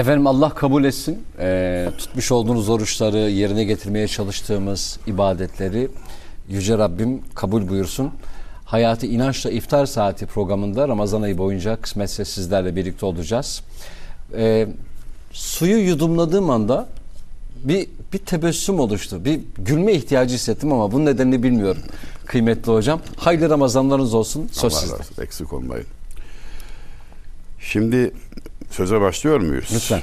Efendim Allah kabul etsin. Ee, tutmuş olduğunuz oruçları, yerine getirmeye çalıştığımız ibadetleri Yüce Rabbim kabul buyursun. Hayatı İnançla İftar Saati programında Ramazan ayı boyunca kısmetse sizlerle birlikte olacağız. Ee, suyu yudumladığım anda bir bir tebessüm oluştu. Bir gülme ihtiyacı hissettim ama bunun nedenini bilmiyorum. Kıymetli hocam. Hayırlı Ramazanlarınız olsun. Söz Allah sizde. razı Eksik olmayın. Şimdi söze başlıyor muyuz? Lütfen.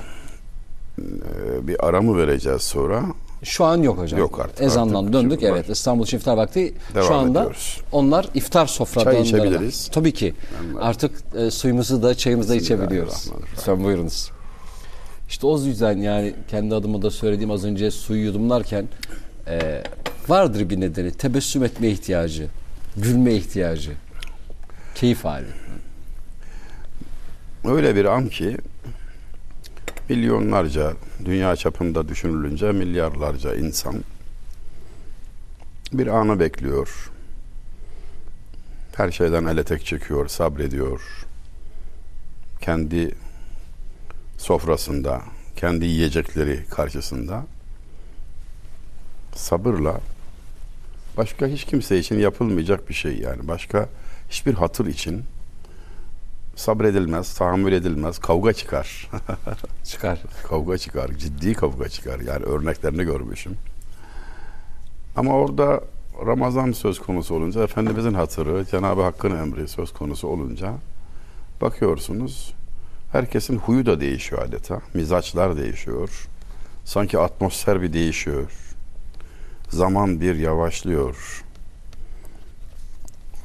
Ee, bir ara mı vereceğiz sonra? Şu an yok hocam. Yok artık, Ezandan artık döndük. Evet. İstanbul için iftar vakti. Devam Şu anda ediyoruz. onlar iftar sofralarında. Çay içebiliriz. Tabii ki. Artık e, suyumuzu da çayımızı da içebiliyoruz. Lütfen buyurunuz. İşte o yüzden yani kendi adıma da söylediğim az önce suyu yudumlarken e, vardır bir nedeni. Tebessüm etme ihtiyacı, gülme ihtiyacı, keyif hali. Öyle bir an ki milyonlarca dünya çapında düşünülünce milyarlarca insan bir anı bekliyor. Her şeyden ele tek çekiyor, sabrediyor. Kendi sofrasında, kendi yiyecekleri karşısında sabırla başka hiç kimse için yapılmayacak bir şey yani. Başka hiçbir hatır için sabredilmez, tahammül edilmez, kavga çıkar. Çıkar. kavga çıkar, ciddi kavga çıkar. Yani örneklerini görmüşüm. Ama orada Ramazan söz konusu olunca, Efendimizin hatırı, Cenab-ı Hakk'ın emri söz konusu olunca bakıyorsunuz herkesin huyu da değişiyor adeta. Mizaçlar değişiyor. Sanki atmosfer bir değişiyor. Zaman bir yavaşlıyor.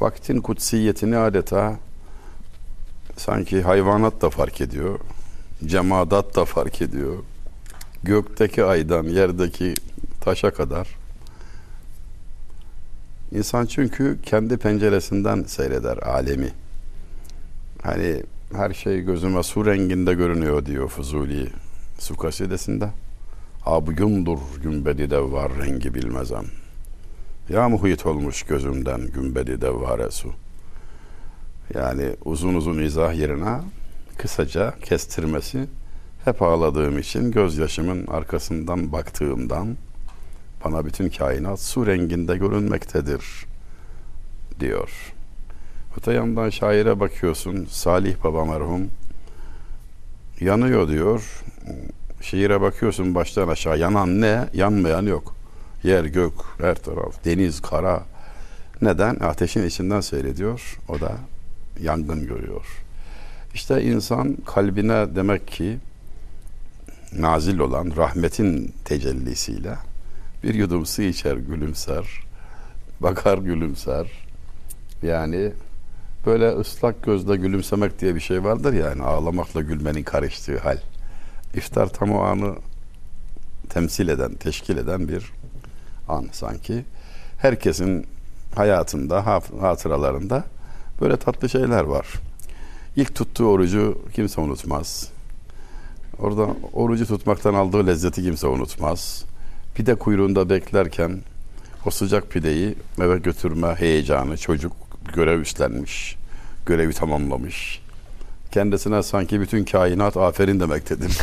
Vaktin kutsiyetini adeta sanki hayvanat da fark ediyor. Cemadat da fark ediyor. Gökteki aydan yerdeki taşa kadar. İnsan çünkü kendi penceresinden seyreder alemi. Hani her şey gözüme su renginde görünüyor diyor Fuzuli su kasidesinde. Abgündur gümbedi de var rengi bilmezem. Ya muhit olmuş gözümden gümbedi de var su. Yani uzun uzun izah yerine kısaca kestirmesi hep ağladığım için gözyaşımın arkasından baktığımdan bana bütün kainat su renginde görünmektedir diyor. Öte yandan şaire bakıyorsun Salih Baba merhum yanıyor diyor. Şiire bakıyorsun baştan aşağı yanan ne? Yanmayan yok. Yer gök her taraf deniz kara. Neden? Ateşin içinden seyrediyor. O da yangın görüyor. İşte insan kalbine demek ki nazil olan rahmetin tecellisiyle bir yudum su içer gülümser, bakar gülümser. Yani böyle ıslak gözle gülümsemek diye bir şey vardır ya, yani ağlamakla gülmenin karıştığı hal. İftar tam o anı temsil eden, teşkil eden bir an sanki. Herkesin hayatında, hatıralarında böyle tatlı şeyler var. İlk tuttuğu orucu kimse unutmaz. Orada orucu tutmaktan aldığı lezzeti kimse unutmaz. Pide kuyruğunda beklerken o sıcak pideyi eve götürme heyecanı çocuk görev üstlenmiş, görevi tamamlamış. Kendisine sanki bütün kainat aferin demektedir.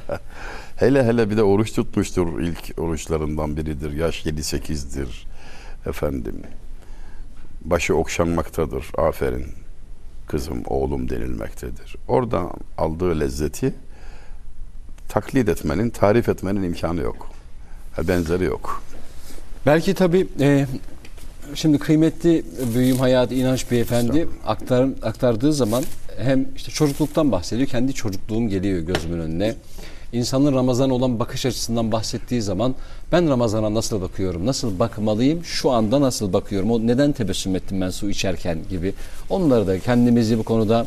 hele hele bir de oruç tutmuştur ilk oruçlarından biridir. Yaş 7-8'dir efendim. Başı okşanmaktadır. Aferin kızım, oğlum denilmektedir. Oradan aldığı lezzeti taklit etmenin, tarif etmenin imkanı yok. Benzeri yok. Belki tabii e, şimdi kıymetli büyüğüm hayat inanç beyefendi aktar, aktardığı zaman hem işte çocukluktan bahsediyor. Kendi çocukluğum geliyor gözümün önüne. İnsanın Ramazan olan bakış açısından bahsettiği zaman ben Ramazan'a nasıl bakıyorum, nasıl bakmalıyım, şu anda nasıl bakıyorum, o neden tebessüm ettim ben su içerken gibi. Onları da kendimizi bu konuda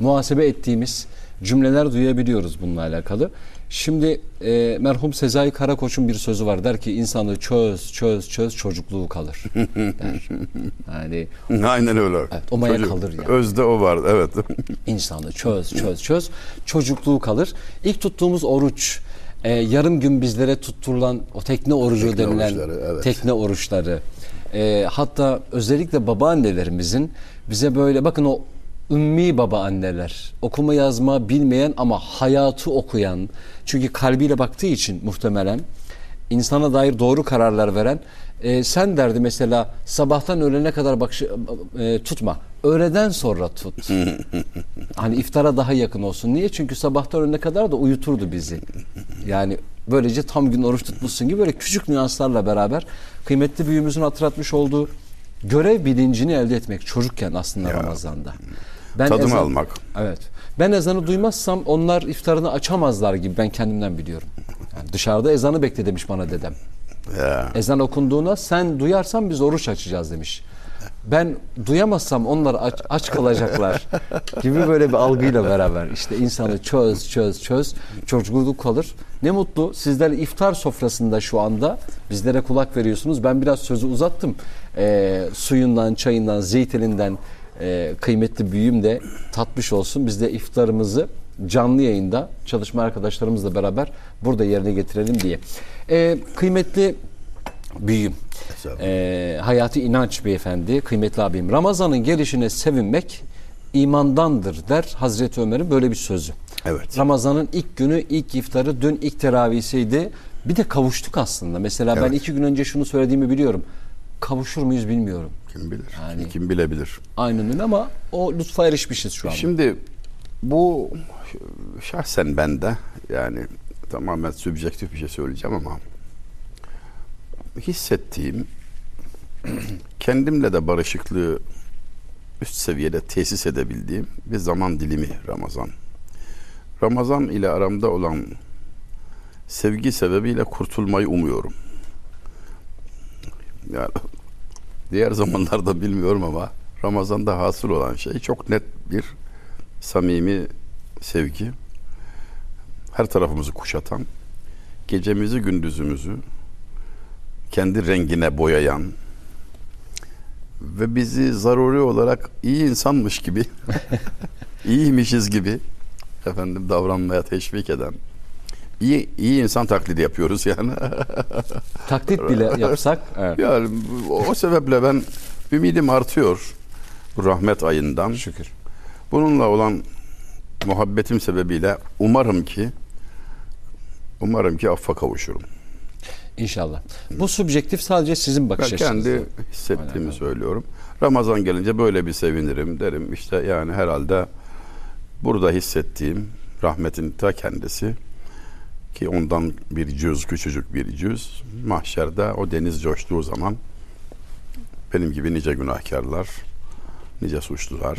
muhasebe ettiğimiz cümleler duyabiliyoruz bununla alakalı. Şimdi e, merhum Sezai Karakoç'un bir sözü var. Der ki insanı çöz çöz çöz çocukluğu kalır. der. Yani Aynen öyle. Evet, o maya kalır yani. Özde o var, evet. insanı çöz çöz çöz çocukluğu kalır. İlk tuttuğumuz oruç e, yarım gün bizlere tutturulan o tekne orucu Tekne denilen oruçları, evet. tekne oruçları. E, hatta özellikle babaannelerimizin bize böyle bakın o ümmi baba anneler, okuma yazma bilmeyen ama hayatı okuyan, çünkü kalbiyle baktığı için muhtemelen insana dair doğru kararlar veren, e, sen derdi mesela sabahtan öğlene kadar bakış, e, tutma, öğleden sonra tut. hani iftara daha yakın olsun. Niye? Çünkü sabahtan öğlene kadar da uyuturdu bizi. Yani böylece tam gün oruç tutmuşsun gibi böyle küçük nüanslarla beraber kıymetli büyüğümüzün hatırlatmış olduğu görev bilincini elde etmek çocukken aslında Ya. Ramazan'da. Ben Tadını ezan- almak. Evet. Ben ezanı duymazsam onlar iftarını açamazlar gibi ben kendimden biliyorum. Yani dışarıda ezanı bekle demiş bana dedem. Ya. Ezan okunduğuna sen duyarsan biz oruç açacağız demiş. Ben duyamazsam onlar aç, aç kalacaklar gibi böyle bir algıyla beraber işte insanı çöz çöz çöz çocukluk kalır. Ne mutlu sizler iftar sofrasında şu anda bizlere kulak veriyorsunuz. Ben biraz sözü uzattım. Ee, suyundan, çayından, zeytininden e, kıymetli büyüğüm de tatmış olsun. Biz de iftarımızı canlı yayında çalışma arkadaşlarımızla beraber burada yerine getirelim diye. Ee, kıymetli büyüğüm, ee, Hayati İnanç Beyefendi, kıymetli abim. Ramazan'ın gelişine sevinmek imandandır der Hazreti Ömer'in böyle bir sözü. Evet. Ramazan'ın ilk günü, ilk iftarı, dün ilk teravihisiydi. Bir de kavuştuk aslında. Mesela ben Evet. iki gün önce şunu söylediğimi biliyorum. Kavuşur muyuz bilmiyorum. Kim bilir? Yani- Kim bilebilir? Aynen öyle ama o lütfa erişmişiz şu an. Şimdi bu şahsen bende yani tamamen sübjektif bir şey söyleyeceğim ama hissettiğim kendimle de barışıklığı üst seviyede tesis edebildiğim bir zaman dilimi Ramazan. Ramazan ile aramda olan sevgi sebebiyle kurtulmayı umuyorum. Yani diğer zamanlarda bilmiyorum ama Ramazan'da hasıl olan şey çok net bir samimi sevgi. Her tarafımızı kuşatan, gecemizi gündüzümüzü kendi rengine boyayan ve bizi zaruri olarak iyi insanmış gibi, iyiymişiz gibi efendim davranmaya teşvik eden iyi iyi insan taklidi yapıyoruz yani. Taklit bile yapsak. Evet. yani o sebeple ben ümidim artıyor bu rahmet ayından. Şükür. Bununla olan muhabbetim sebebiyle umarım ki umarım ki affa kavuşurum. İnşallah. Bu subjektif sadece sizin Ben bakış açınız. kendi hissettiğimi Aynen. söylüyorum. Ramazan gelince böyle bir sevinirim derim. İşte yani herhalde burada hissettiğim rahmetin ta kendisi ki ondan bir cüz, küçücük bir cüz mahşerde o deniz coştuğu zaman benim gibi nice günahkarlar, nice suçlular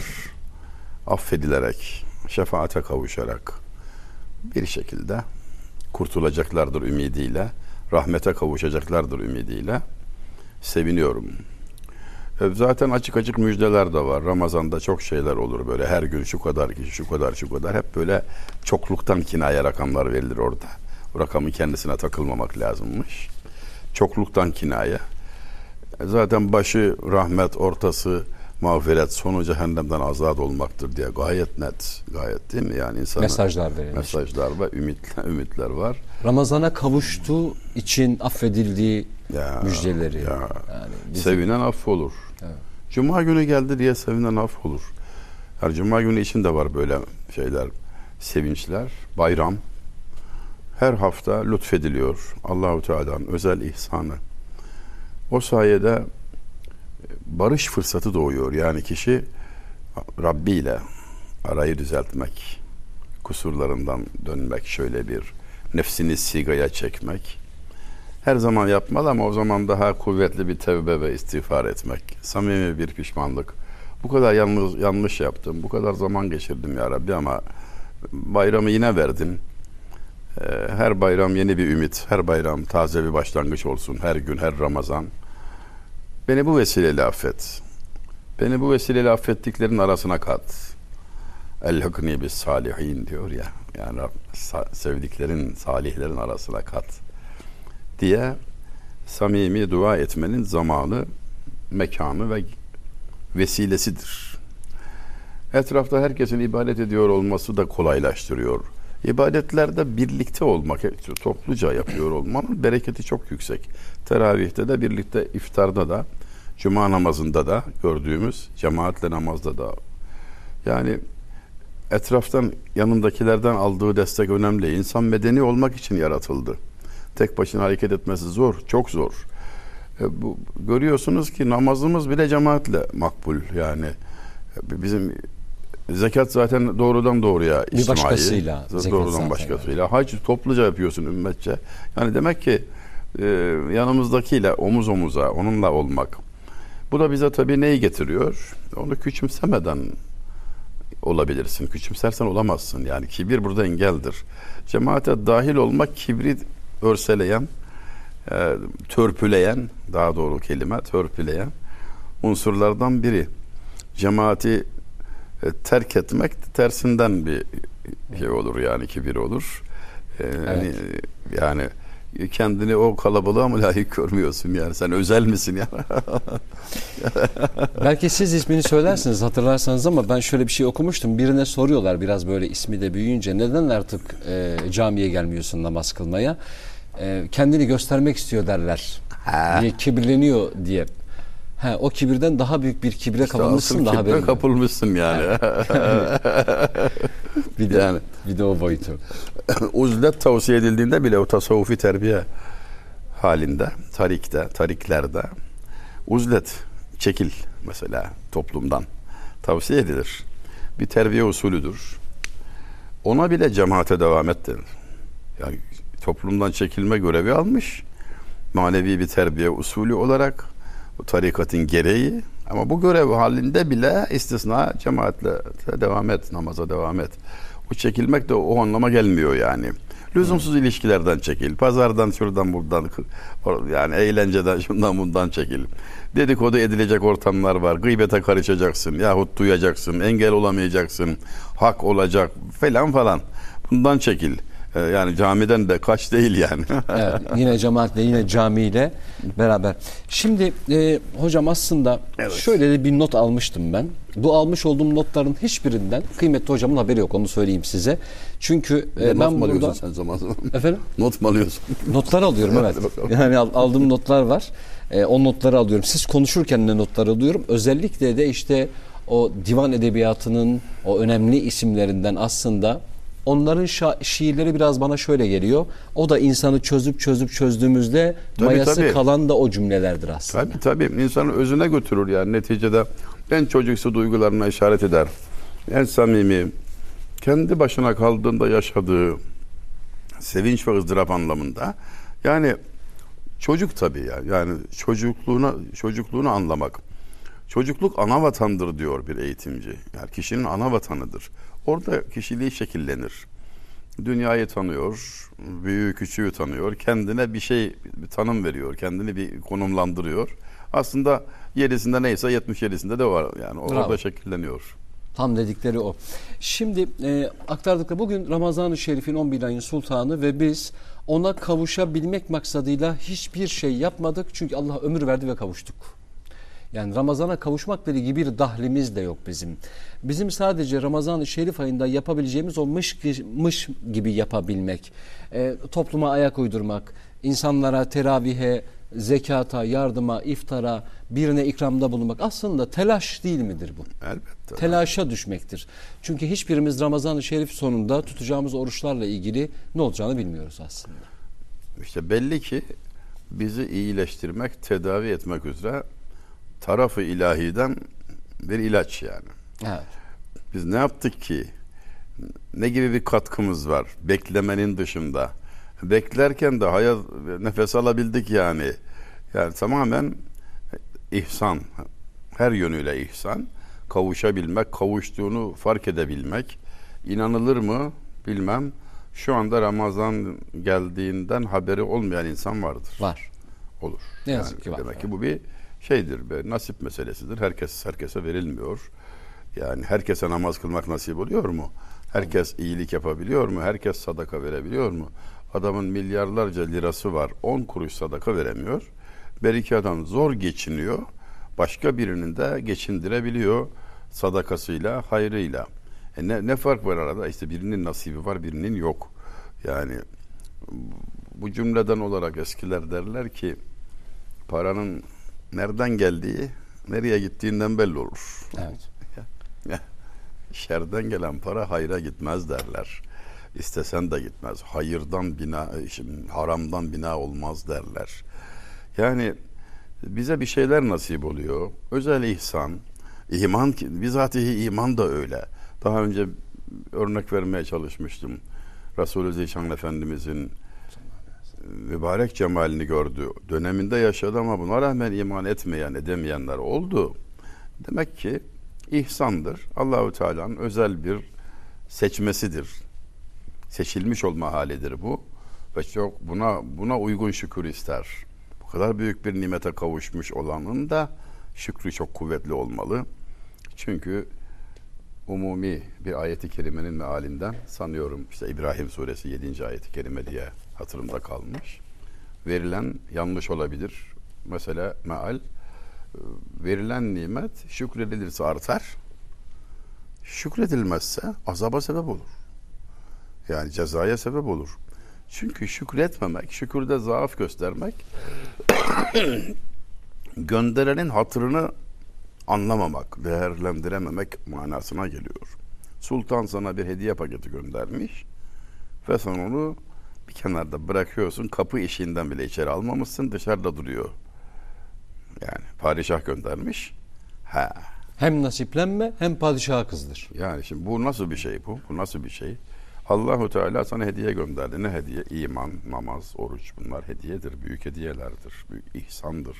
affedilerek, şefaate kavuşarak bir şekilde kurtulacaklardır ümidiyle, rahmete kavuşacaklardır ümidiyle seviniyorum. E, Zaten açık açık müjdeler de var. Ramazan'da çok şeyler olur böyle her gün şu kadar kişi, şu kadar, şu kadar. Hep böyle çokluktan kinaya rakamlar verilir orada. O rakamın kendisine takılmamak lazımmış. Çokluktan kinaya. E, Zaten başı rahmet, ortası mağfiret, sonu cehennemden azat olmaktır diye gayet net, gayet değil mi? Yani insana Mesajlar verilmiş. mesajlar ve ümitler, ümitler var. Ramazana kavuştuğu için affedildiği Ya, müjdeleri. ya. Yani bizim- Sevinen affolur. Cuma günü geldi diye sevinen affolur. Her cuma günü için de var böyle şeyler, sevinçler, bayram. Her hafta lütfediliyor Allahu Teala'nın özel ihsanı. O sayede e, barış fırsatı doğuyor. Yani kişi Rabbi ile arayı düzeltmek, kusurlarından dönmek, şöyle bir nefsini sigaya çekmek. Her zaman yapmalı ama o zaman daha kuvvetli bir tevbe ve istiğfar etmek. Samimi bir pişmanlık. Bu kadar yanlış, yanlış yaptım. Bu kadar zaman geçirdim ya Rabbi ama bayramı yine verdin. Ee, Her bayram yeni bir ümit. Her bayram taze bir başlangıç olsun. Her gün, her Ramazan. Beni bu vesileyle affet. Beni bu vesileyle affettiklerin arasına kat. El bis salihin diyor ya. Yani sevdiklerin, salihlerin arasına kat diye samimi dua etmenin zamanı, mekanı ve vesilesidir. Etrafta herkesin ibadet ediyor olması da kolaylaştırıyor. İbadetlerde birlikte olmak, topluca yapıyor olmanın bereketi çok yüksek. Teravihte de birlikte, iftarda da, cuma namazında da gördüğümüz cemaatle namazda da Yani etraftan yanındakilerden aldığı destek önemli. İnsan medeni olmak için yaratıldı. Tek başına hareket etmesi zor, çok zor. E, bu görüyorsunuz ki namazımız bile cemaatle makbul yani. E, Bizim zekat zaten doğrudan doğruya Bir içtimai. başkasıyla zekat doğrudan zaten başkasıyla. Hac topluca yapıyorsun ümmetçe. Yani demek ki e, yanımızdakiyle omuz omuza onunla olmak. Bu da bize tabii neyi getiriyor? Onu küçümsemeden olabilirsin. Küçümsersen olamazsın. Yani kibir burada engeldir. Cemaate dahil olmak kibri örseleyen, e, törpüleyen, daha doğru kelime törpüleyen unsurlardan biri. Cemaati terk etmek tersinden bir şey olur yani kibir olur. E, yani, yani kendini o kalabalığa mı layık görmüyorsun yani sen özel misin ya? Belki siz ismini söylersiniz hatırlarsanız ama ben şöyle bir şey okumuştum. Birine soruyorlar biraz böyle ismi de büyüyünce neden artık e, camiye gelmiyorsun namaz kılmaya? E, kendini göstermek istiyor derler. Ha. Niye kibirleniyor diye. Ha, o kibirden daha büyük bir kibre İşte kapılmışsın asıl da kibre kapılmışsın yani. Bir de, Yani. bir de o boyutu. Uzlet tavsiye edildiğinde bile o tasavvufi terbiye halinde, tarikte, tariklerde uzlet, çekil mesela toplumdan tavsiye edilir. Bir terbiye usulüdür. Ona bile cemaate devam et denir. Yani toplumdan çekilme görevi almış. Manevi bir terbiye usulü olarak bu tarikatın gereği ama bu görev halinde bile istisna cemaatle devam et, namaza devam et. O çekilmek de o anlama gelmiyor yani. Lüzumsuz ilişkilerden çekil. Pazardan şuradan buradan yani eğlenceden şundan bundan çekil. Dedikodu edilecek ortamlar var. Gıybete karışacaksın yahut duyacaksın. Engel olamayacaksın. Hak olacak falan falan. Bundan çekil. Ee, Yani camiden de kaç değil yani. Evet, yine cemaatle yine camiyle beraber. Şimdi e, hocam aslında Evet. şöyle de bir not almıştım ben. Bu almış olduğum notların hiçbirinden kıymetli hocamın haberi yok onu söyleyeyim size. Çünkü e, Not ben mu alıyorsun burada sen zaman zaman? efendim Not mu alıyorsun? notlar alıyorum evet. Yani al- aldığım notlar var. E, o notları alıyorum. Siz konuşurken de notlar alıyorum. Özellikle de işte o divan edebiyatının o önemli isimlerinden aslında onların şa- şiirleri biraz bana şöyle geliyor. O da insanı çözüp çözüp çözdüğümüzde Tabii, mayası tabii. kalan da o cümlelerdir aslında. Tabii tabii. İnsanın özüne götürür yani. Neticede en çocuksu duygularına işaret eder. En samimi, kendi başına kaldığında yaşadığı sevinç ve ızdırap anlamında. Yani çocuk tabii ya. Yani çocukluğuna çocukluğunu anlamak. Çocukluk ana vatandır diyor bir eğitimci. Yani kişinin ana vatanıdır. Orada kişiliği şekillenir. Dünyayı tanıyor, büyüğü küçüğü tanıyor, kendine bir şey, bir tanım veriyor, kendini bir konumlandırıyor. Aslında yerisinde neyse 77'sinde de var yani Bravo. orada şekilleniyor. Tam dedikleri o. Şimdi e, aktardıkları bugün Ramazan-ı Şerif'in 11 ayın sultanı ve biz ona kavuşabilmek maksadıyla hiçbir şey yapmadık. Çünkü Allah ömür verdi ve kavuştuk. Yani Ramazan'a kavuşmakla ilgili bir dahlimiz de yok bizim. Bizim sadece Ramazan-ı Şerif ayında yapabileceğimiz o mış, mış gibi yapabilmek, e, topluma ayak uydurmak, insanlara teravihe, zekata, yardıma, iftara, birine ikramda bulunmak aslında telaş değil midir bu? Elbette. telaşa düşmektir. Çünkü hiçbirimiz Ramazan-ı Şerif sonunda tutacağımız oruçlarla ilgili ne olacağını bilmiyoruz aslında. İşte belli ki bizi iyileştirmek, tedavi etmek üzere tarafı ilahiden bir ilaç yani. Evet. Biz ne yaptık ki? Ne gibi bir katkımız var? Beklemenin dışında. Beklerken de hayat nefes alabildik yani. Yani tamamen ihsan. Her yönüyle ihsan. Kavuşabilmek, kavuştuğunu fark edebilmek. İnanılır mı bilmem. Şu anda Ramazan geldiğinden haberi olmayan insan vardır. Var. Olur. Ne yazık Yani ki var. Demek ki bu bir şeydir, bir nasip meselesidir. Herkes herkese verilmiyor. Yani herkese namaz kılmak nasip oluyor mu? Herkes iyilik yapabiliyor mu? Herkes sadaka verebiliyor mu? Adamın milyarlarca lirası var. 10 kuruş sadaka veremiyor. Belki adam zor geçiniyor. Başka birinin de geçindirebiliyor sadakasıyla, hayrıyla. E ne, ne fark var arada? İşte birinin nasibi var, birinin yok. Yani bu cümleden olarak eskiler derler ki paranın nereden geldiği, nereye gittiğinden belli olur. Evet. Şerden gelen para hayra gitmez derler. İstesen de gitmez. Hayırdan bina, şimdi haramdan bina olmaz derler. Yani bize bir şeyler nasip oluyor. Özel ihsan, iman, bizatihi iman da öyle. Daha önce örnek vermeye çalışmıştım. Resulü Zişan Efendimizin mübarek cemalini gördü. Döneminde yaşadı ama buna rağmen iman etmeyen, edemeyenler oldu. Demek ki ihsandır. Allahu Teala'nın özel bir seçmesidir. Seçilmiş olma halidir bu ve çok buna buna uygun şükür ister. Bu kadar büyük bir nimete kavuşmuş olanın da şükrü çok kuvvetli olmalı. Çünkü umumi bir ayeti kerimenin mealinden sanıyorum işte İbrahim suresi 7. ayeti kerime diye hatırımda kalmış. Verilen yanlış olabilir. Mesela meal verilen nimet şükredilirse artar. Şükredilmezse azaba sebep olur. Yani cezaya sebep olur. Çünkü şükretmemek, şükürde zaaf göstermek gönderenin hatırını anlamamak, değerlendirememek manasına geliyor. Sultan sana bir hediye paketi göndermiş ve sen onu bir kenarda bırakıyorsun. Kapı işinden bile içeri almamışsın. Dışarıda duruyor. Yani padişah göndermiş. Ha. Hem nasiplenme hem padişaha kızdır. Yani şimdi bu nasıl bir şey bu? Bu nasıl bir şey? Allahu Teala sana hediye gönderdi. Ne hediye? İman, namaz, oruç bunlar hediyedir. Büyük hediyelerdir. Büyük ihsandır.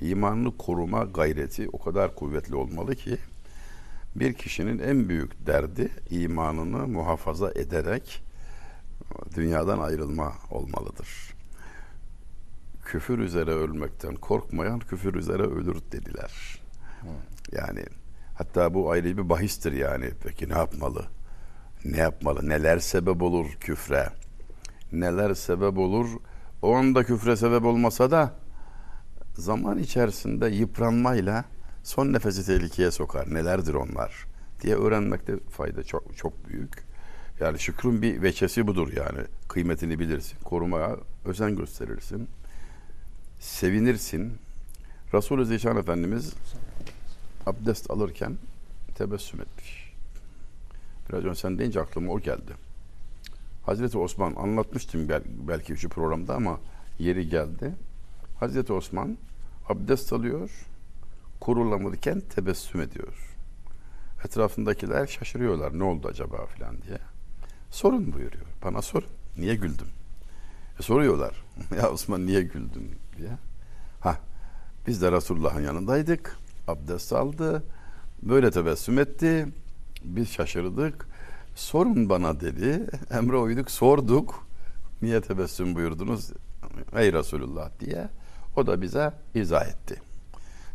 İmanını koruma gayreti o kadar kuvvetli olmalı ki bir kişinin en büyük derdi imanını muhafaza ederek dünyadan ayrılma olmalıdır. Küfür üzere ölmekten korkmayan küfür üzere ölür dediler. Yani hatta bu ayrı bir bahistir yani. Peki ne yapmalı? Ne yapmalı? Neler sebep olur küfre? Neler sebep olur? O anda küfre sebep olmasa da zaman içerisinde yıpranmayla son nefesi tehlikeye sokar. Nelerdir onlar? diye öğrenmekte fayda çok çok büyük. Yani şükrün bir veçesi budur yani. Kıymetini bilirsin. Korumaya özen gösterirsin. Sevinirsin. Resulü Zişan Efendimiz abdest alırken tebessüm etmiş. Biraz önce sen deyince aklıma o geldi. Hazreti Osman anlatmıştım belki şu programda ama yeri geldi. Hazreti Osman abdest alıyor, kurulanırken tebessüm ediyor. Etrafındakiler şaşırıyorlar ne oldu acaba filan diye. Sorun buyuruyor. Bana sorun. Niye güldüm? E soruyorlar. ya Osman niye güldün diye. Ha biz de Resulullah'ın yanındaydık. Abdest aldı. Böyle tebessüm etti. Biz şaşırdık. Sorun bana dedi. Emre uyduk sorduk. Niye tebessüm buyurdunuz? Ey Resulullah diye. O da bize izah etti.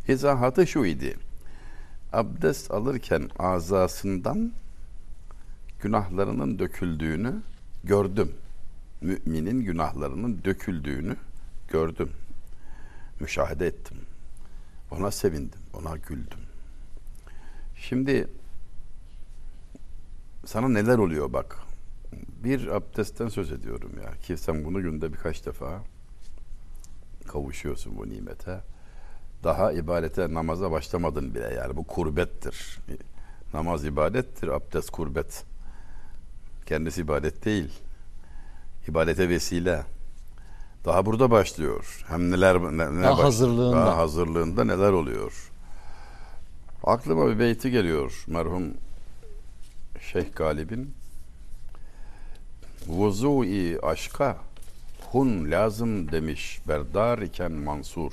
İzahatı şu idi. Abdest alırken azasından günahlarının döküldüğünü gördüm. Müminin günahlarının döküldüğünü gördüm. Müşahede ettim. Ona sevindim, ona güldüm. Şimdi sana neler oluyor bak. Bir abdestten söz ediyorum ya ki sen bunu günde birkaç defa kavuşuyorsun bu nimete. Daha ibadete, namaza başlamadın bile yani bu kurbettir. Namaz ibadettir, abdest kurbet. Kendisi ibadet değil. İbadete vesile. Daha burada başlıyor. Hem neler ne, ne daha hazırlığında. Daha hazırlığında neler oluyor. Aklıma bir beyti geliyor merhum Şeyh Galib'in. Vuzu-i aşka hun lazım demiş berdar iken Mansur.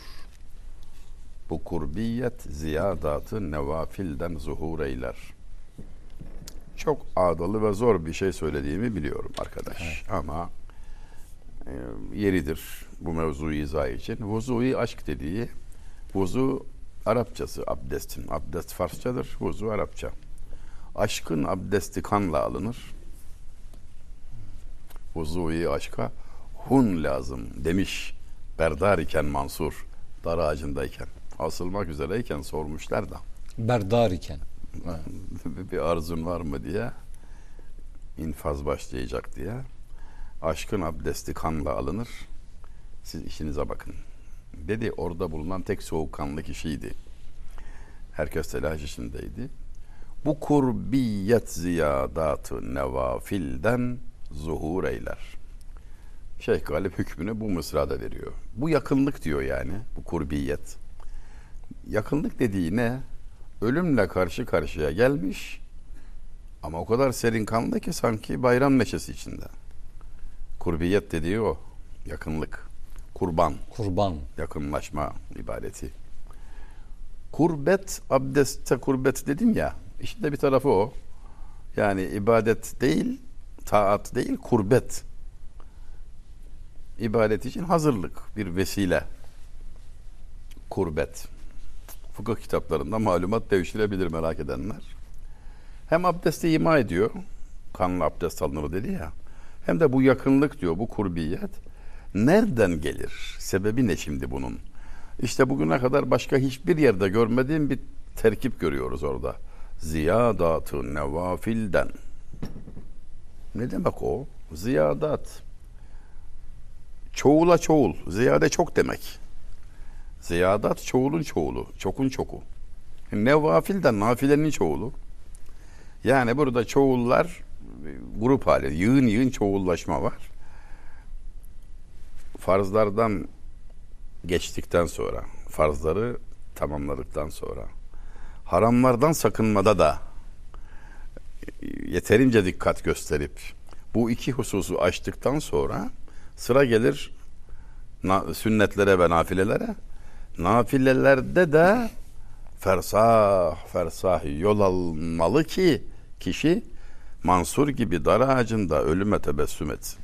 Bu kurbiyet ziyadatı nevafilden zuhur eyler. Çok ağdalı ve zor bir şey söylediğimi biliyorum arkadaş. Evet. Ama e, yeridir bu mevzuyu izah için. Vuzu'yu aşk dediği vuzu Arapçası abdestin. Abdest Farsçadır, vuzu Arapça. Aşkın abdesti kanla alınır. Vuzu'yu aşka hun lazım demiş berdar iken Mansur dar ağacındayken asılmak üzereyken sormuşlar da berdar iken bir arzun var mı diye infaz başlayacak diye aşkın abdesti kanla alınır siz işinize bakın dedi orada bulunan tek soğukkanlı kişiydi herkes telaş içindeydi Bu kurbiyet ziyadatı nevafilden zuhur eyler. Şeyh Galip hükmünü bu mısrada veriyor. Bu yakınlık diyor yani. Bu kurbiyet. Yakınlık dediği ne? Ölümle karşı karşıya gelmiş ama o kadar serin kanlı ki sanki bayram neşesi içinde. Kurbiyet dediği o. Yakınlık. Kurban. Kurban. Yakınlaşma ibadeti. Kurbet, abdestte kurbet dedim ya. İşte bir tarafı o. Yani ibadet değil, taat değil, kurbet. İbadet için hazırlık, bir vesile. Kurbet. Fıkıh kitaplarında malumat devşirebilir merak edenler. Hem abdesti ima ediyor. Kanlı abdest alınır dedi ya. Hem de bu yakınlık diyor, bu kurbiyet. Nereden gelir? Sebebi ne şimdi bunun? İşte bugüne kadar başka hiçbir yerde görmediğim bir terkip görüyoruz orada. Ziyadatı nevafilden. Ne demek o? Ziyadat. Çoğula çoğul. Ziyade çok demek. Ziyadat çoğulun çoğulu. Çokun çoku. Nevafilden nafilenin çoğulu. Yani burada çoğullar grup hali. Yığın yığın çoğullaşma var. Farzlardan geçtikten sonra, farzları tamamladıktan sonra, haramlardan sakınmada da yeterince dikkat gösterip bu iki hususu açtıktan sonra sıra gelir sünnetlere ve nafilelere. Nafilelerde de fersah fersah yol almalı ki kişi Mansur gibi dar ağacında ölüme tebessüm etsin.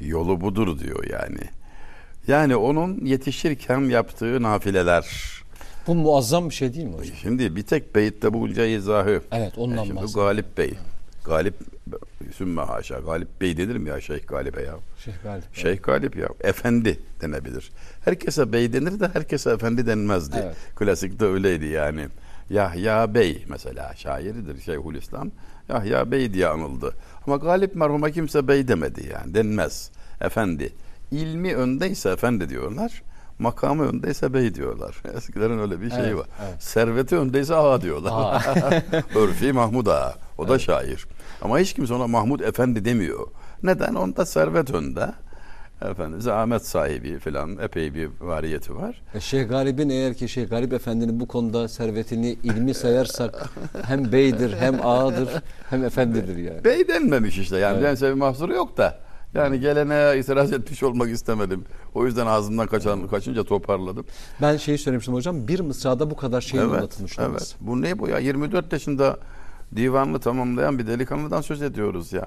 Yolu budur diyor yani. Yani onun yetişirken yaptığı nafileler. Bu muazzam bir şey değil mi hocam? Şimdi bir tek beyitte bulunca izahı. Evet ondan Şimdi bahsediyorum. Galip Bey. Galip Sümme haşa. Galip Bey denir mi ya Şeyh Galip'e ya? Şeyh Galip. Şeyh Galip ya. Efendi denebilir. Herkese bey denir de herkese efendi denmezdi. Evet. Klasikte öyleydi yani. Yahya Bey mesela şairidir Şeyhülislam. Yahya Bey diye anıldı. Ama Galip merhuma kimse bey demedi yani denmez. Efendi. İlmi öndeyse efendi diyorlar. Makamı öndeyse bey diyorlar. Eskilerin öyle bir şeyi Evet, var. evet. Serveti öndeyse ağa diyorlar. Örfi Mahmud Ağa. O da şair. Ama hiç kimse ona Mahmud Efendi demiyor. Neden? Onda servet önde. Efendim zahmet sahibi falan epey bir variyeti var. E, Şeyh Galip'in eğer ki Şeyh Galip Efendi'nin bu konuda servetini ilmi sayarsak hem beydir hem ağadır hem efendidir yani. Bey denmemiş işte. Yani Evet. dense bir mahsuru yok da. Yani gelene itiraz etmiş olmak istemedim. O yüzden ağzımdan kaçan, kaçınca toparladım. Ben şeyi söylemiştim hocam bir mısrada bu kadar şeyin anlatılmış evet. Bu ne bu ya? 24 yaşında divanını tamamlayan bir delikanlıdan söz ediyoruz ya.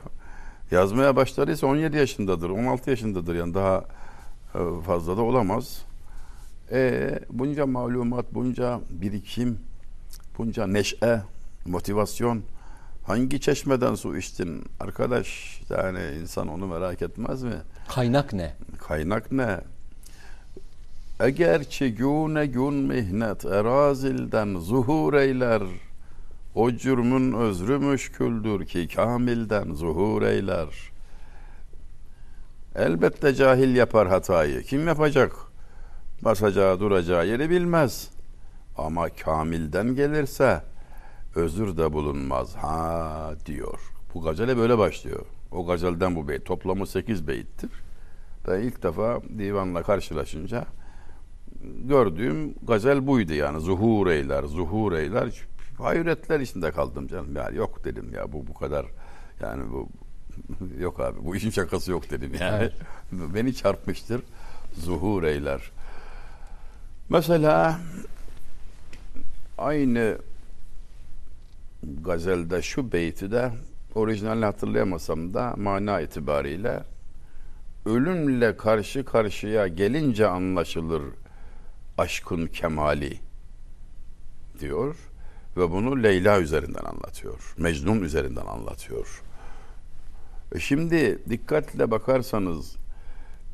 Yazmaya başladıysa 17 yaşındadır, 16 yaşındadır yani daha e, fazla da olamaz. E, bunca malumat, bunca birikim, bunca neşe, motivasyon hangi çeşmeden su içtin arkadaş? Yani insan onu merak etmez mi? Kaynak ne? Kaynak ne? Eğer ki güne gün mihnet erazilden zuhur eyler, o cürmün özrü müşküldür ki kamilden zuhur eyler. Elbette cahil yapar hatayı. Kim yapacak? Basacağı duracağı yeri bilmez. Ama kamilden gelirse özür de bulunmaz. Ha diyor. Bu gazele böyle başlıyor. O gazelden bu beyt. Toplamı 8 beyittir. Ben ilk defa divanla karşılaşınca gördüğüm gazel buydu yani. Zuhur eyler, zuhur eyler. Hayretler içinde kaldım canım. Ya yok dedim ya bu bu kadar yani bu yok abi bu işin şakası yok dedim yani. Evet. Beni çarpmıştır. Zuhur eyler. Mesela aynı gazelde şu beyti de orijinalini hatırlayamasam da mana itibariyle ölümle karşı karşıya gelince anlaşılır aşkın kemali diyor ve bunu Leyla üzerinden anlatıyor. Mecnun üzerinden anlatıyor. E Şimdi dikkatle bakarsanız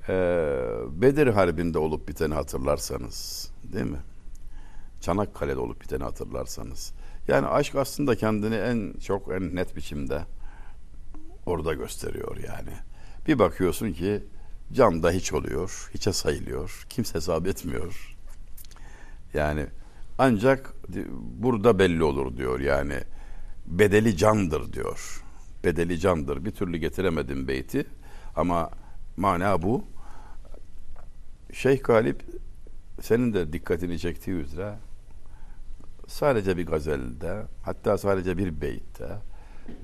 e, Bedir Harbi'nde olup biteni hatırlarsanız değil mi? Çanakkale'de olup biteni hatırlarsanız. Yani aşk aslında kendini en çok en net biçimde orada gösteriyor yani. Bir bakıyorsun ki canda hiç oluyor, hiçe sayılıyor, kimse hesap etmiyor. Yani Ancak burada belli olur diyor yani. Bedeli candır diyor. Bedeli candır. Bir türlü getiremedim beyti. Ama mana bu. Şeyh Galip senin de dikkatini çektiği üzere sadece bir gazelde hatta sadece bir beytte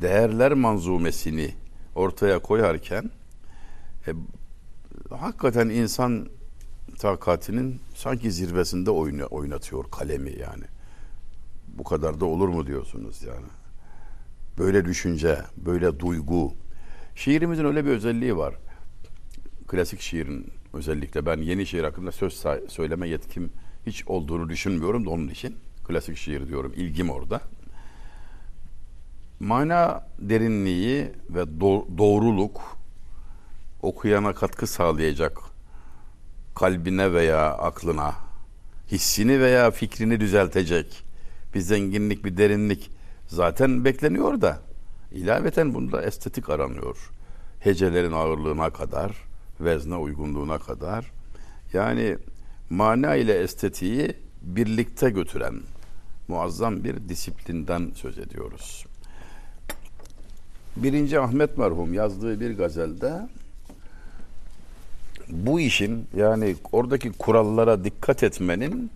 değerler manzumesini ortaya koyarken e, hakikaten insan takatinin sanki zirvesinde oyna, oynatıyor kalemi yani. Bu kadar da olur mu diyorsunuz yani. Böyle düşünce, böyle duygu. Şiirimizin öyle bir özelliği var. Klasik şiirin özellikle ben yeni şiir hakkında söz söyleme yetkim hiç olduğunu düşünmüyorum da onun için klasik şiir diyorum. ilgim orada. Mana derinliği ve do- doğruluk okuyana katkı sağlayacak kalbine veya aklına hissini veya fikrini düzeltecek bir zenginlik, bir derinlik zaten bekleniyor da ilaveten bunda estetik aranıyor. Hecelerin ağırlığına kadar, vezne uygunluğuna kadar. Yani mana ile estetiği birlikte götüren muazzam bir disiplinden söz ediyoruz. Birinci Ahmet merhum yazdığı bir gazelde bu işin yani oradaki kurallara dikkat etmenin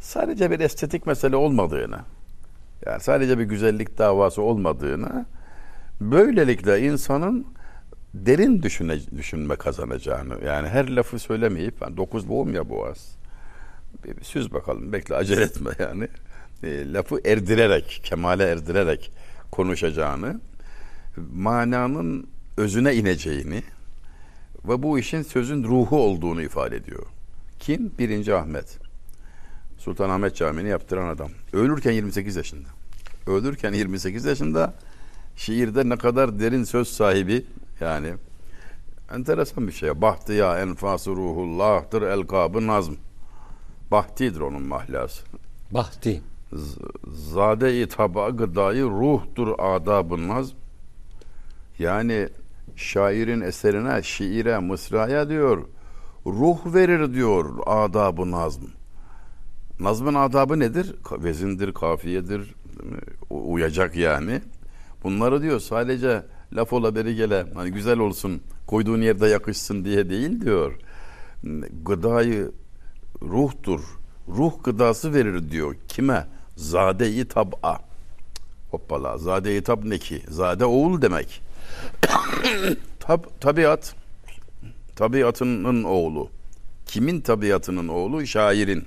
sadece bir estetik mesele olmadığını yani sadece bir güzellik davası olmadığını böylelikle insanın derin düşüne, düşünme kazanacağını yani her lafı söylemeyip yani dokuz boğum ya boğaz. Bir, bir süz bakalım bekle acele etme yani. E, lafı erdirerek kemale erdirerek konuşacağını mananın özüne ineceğini ve bu işin sözün ruhu olduğunu ifade ediyor. Kim? Birinci Ahmet. Sultanahmet Camii'ni yaptıran adam. Ölürken 28 yaşında. Ölürken 28 yaşında şiirde ne kadar derin söz sahibi yani enteresan bir şey. Bahtiya enfası ruhullah'tır elkabı nazm. Bahtidir onun mahlası. Bahti. Zade-i taba gıdayı ruhtur adab-ı nazm. Yani şairin eserine, şiire, mısraya diyor. Ruh verir diyor adab-ı nazm. Nazmın adabı nedir? Vezindir, kafiyedir, uyacak yani. Bunları diyor sadece laf ola beri gele, hani güzel olsun, koyduğun yerde yakışsın diye değil diyor. Gıdayı ruhtur. Ruh gıdası verir diyor. Kime? Zade-i tab'a. Hoppala. Zade-i tab ne ki? Zade oğul demek. Tab, tabiat tabiatının oğlu. Kimin tabiatının oğlu? Şairin.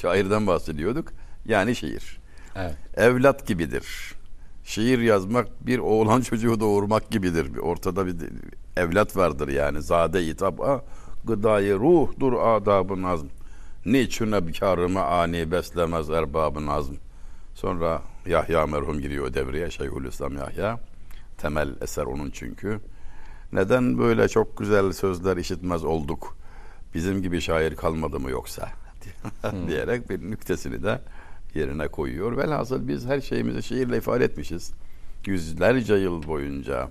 Şairden bahsediyorduk. Yani şiir. Evet. Evlat gibidir. Şiir yazmak bir oğlan çocuğu doğurmak gibidir. Ortada bir evlat vardır yani. Zade-i tab'a gıdayı ruhdur adabı nazm. Niçin ebkarımı ani beslemez erbabı nazm. Sonra Yahya merhum giriyor devreye Şeyhülislam Yahya. Temel eser onun çünkü. Neden böyle çok güzel sözler işitmez olduk? Bizim gibi şair kalmadı mı yoksa? Hmm. diyerek bir nüktesini de yerine koyuyor. Velhasıl biz her şeyimizi şiirle ifade etmişiz. Yüzlerce yıl boyunca.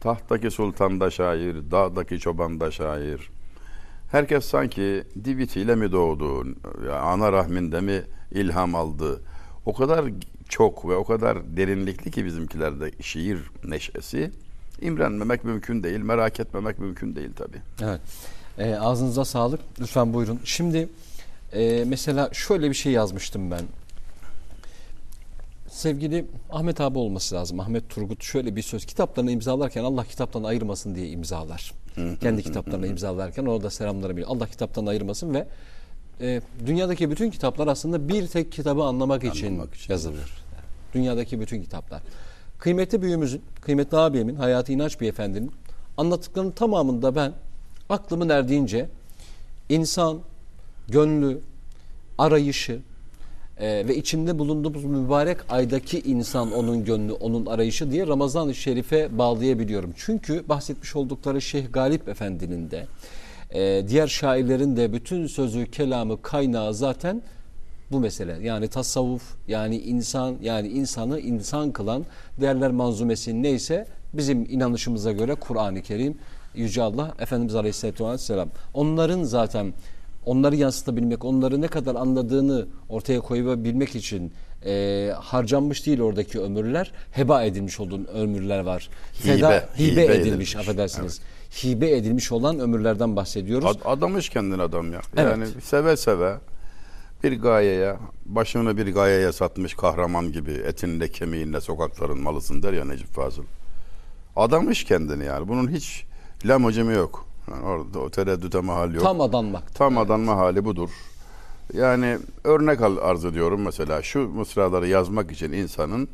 Tahtaki sultan da şair, dağdaki çoban da şair. Herkes sanki divitiyle mi doğdu, ana rahminde mi ilham aldı? O kadar çok ve o kadar derinlikli ki bizimkilerde şiir neşesi. İmrenmemek mümkün değil, merak etmemek mümkün değil tabi. Evet. E, ağzınıza sağlık. Lütfen buyurun. Şimdi e, mesela şöyle bir şey yazmıştım ben. Sevgili Ahmet abi olması lazım. Ahmet Turgut şöyle bir söz. Kitaplarını imzalarken Allah kitaptan ayırmasın diye imzalar. Kendi kitaplarını imzalarken orada selamları biliyor. Allah kitaptan ayırmasın ve e, dünyadaki bütün kitaplar aslında bir tek kitabı anlamak, anlamak için, için yazılır. Dünyadaki bütün kitaplar. Kıymetli büyüğümüzün, kıymetli abimin, Hayati İnanç Beyefendinin anlattıklarının tamamında ben aklımın erdiğince insan, gönlü, arayışı e, ve içinde bulunduğumuz mübarek aydaki insan onun gönlü, onun arayışı diye Ramazan-ı Şerif'e bağlayabiliyorum. Çünkü bahsetmiş oldukları Şeyh Galip Efendi'nin de e, diğer şairlerin de bütün sözü, kelamı, kaynağı zaten bu mesele. Yani tasavvuf, yani insan, yani insanı insan kılan değerler manzumesi neyse bizim inanışımıza göre Kur'an-ı Kerim, Yüce Allah, Efendimiz Aleyhisselatü Vesselam. Onların zaten onları yansıtabilmek, onları ne kadar anladığını ortaya koyabilmek için e, harcanmış değil oradaki ömürler, heba edilmiş olduğun ömürler var. Hibe, Feda, hibe, hibe edilmiş, edilmiş. affedersiniz. Hibe edilmiş olan ömürlerden bahsediyoruz. Ad- adamış kendini adam ya. Evet. Yani seve seve bir gayeye, başını bir gayeye satmış kahraman gibi etinle kemiğinle sokakların malısın der ya Necip Fazıl. Adamış kendini yani. Bunun hiç lamacımı yok. Yani orada o tereddüte mahal yok. Tam adanmak. Tam adanma hali budur. Yani örnek al arz ediyorum mesela şu mısraları yazmak için insanın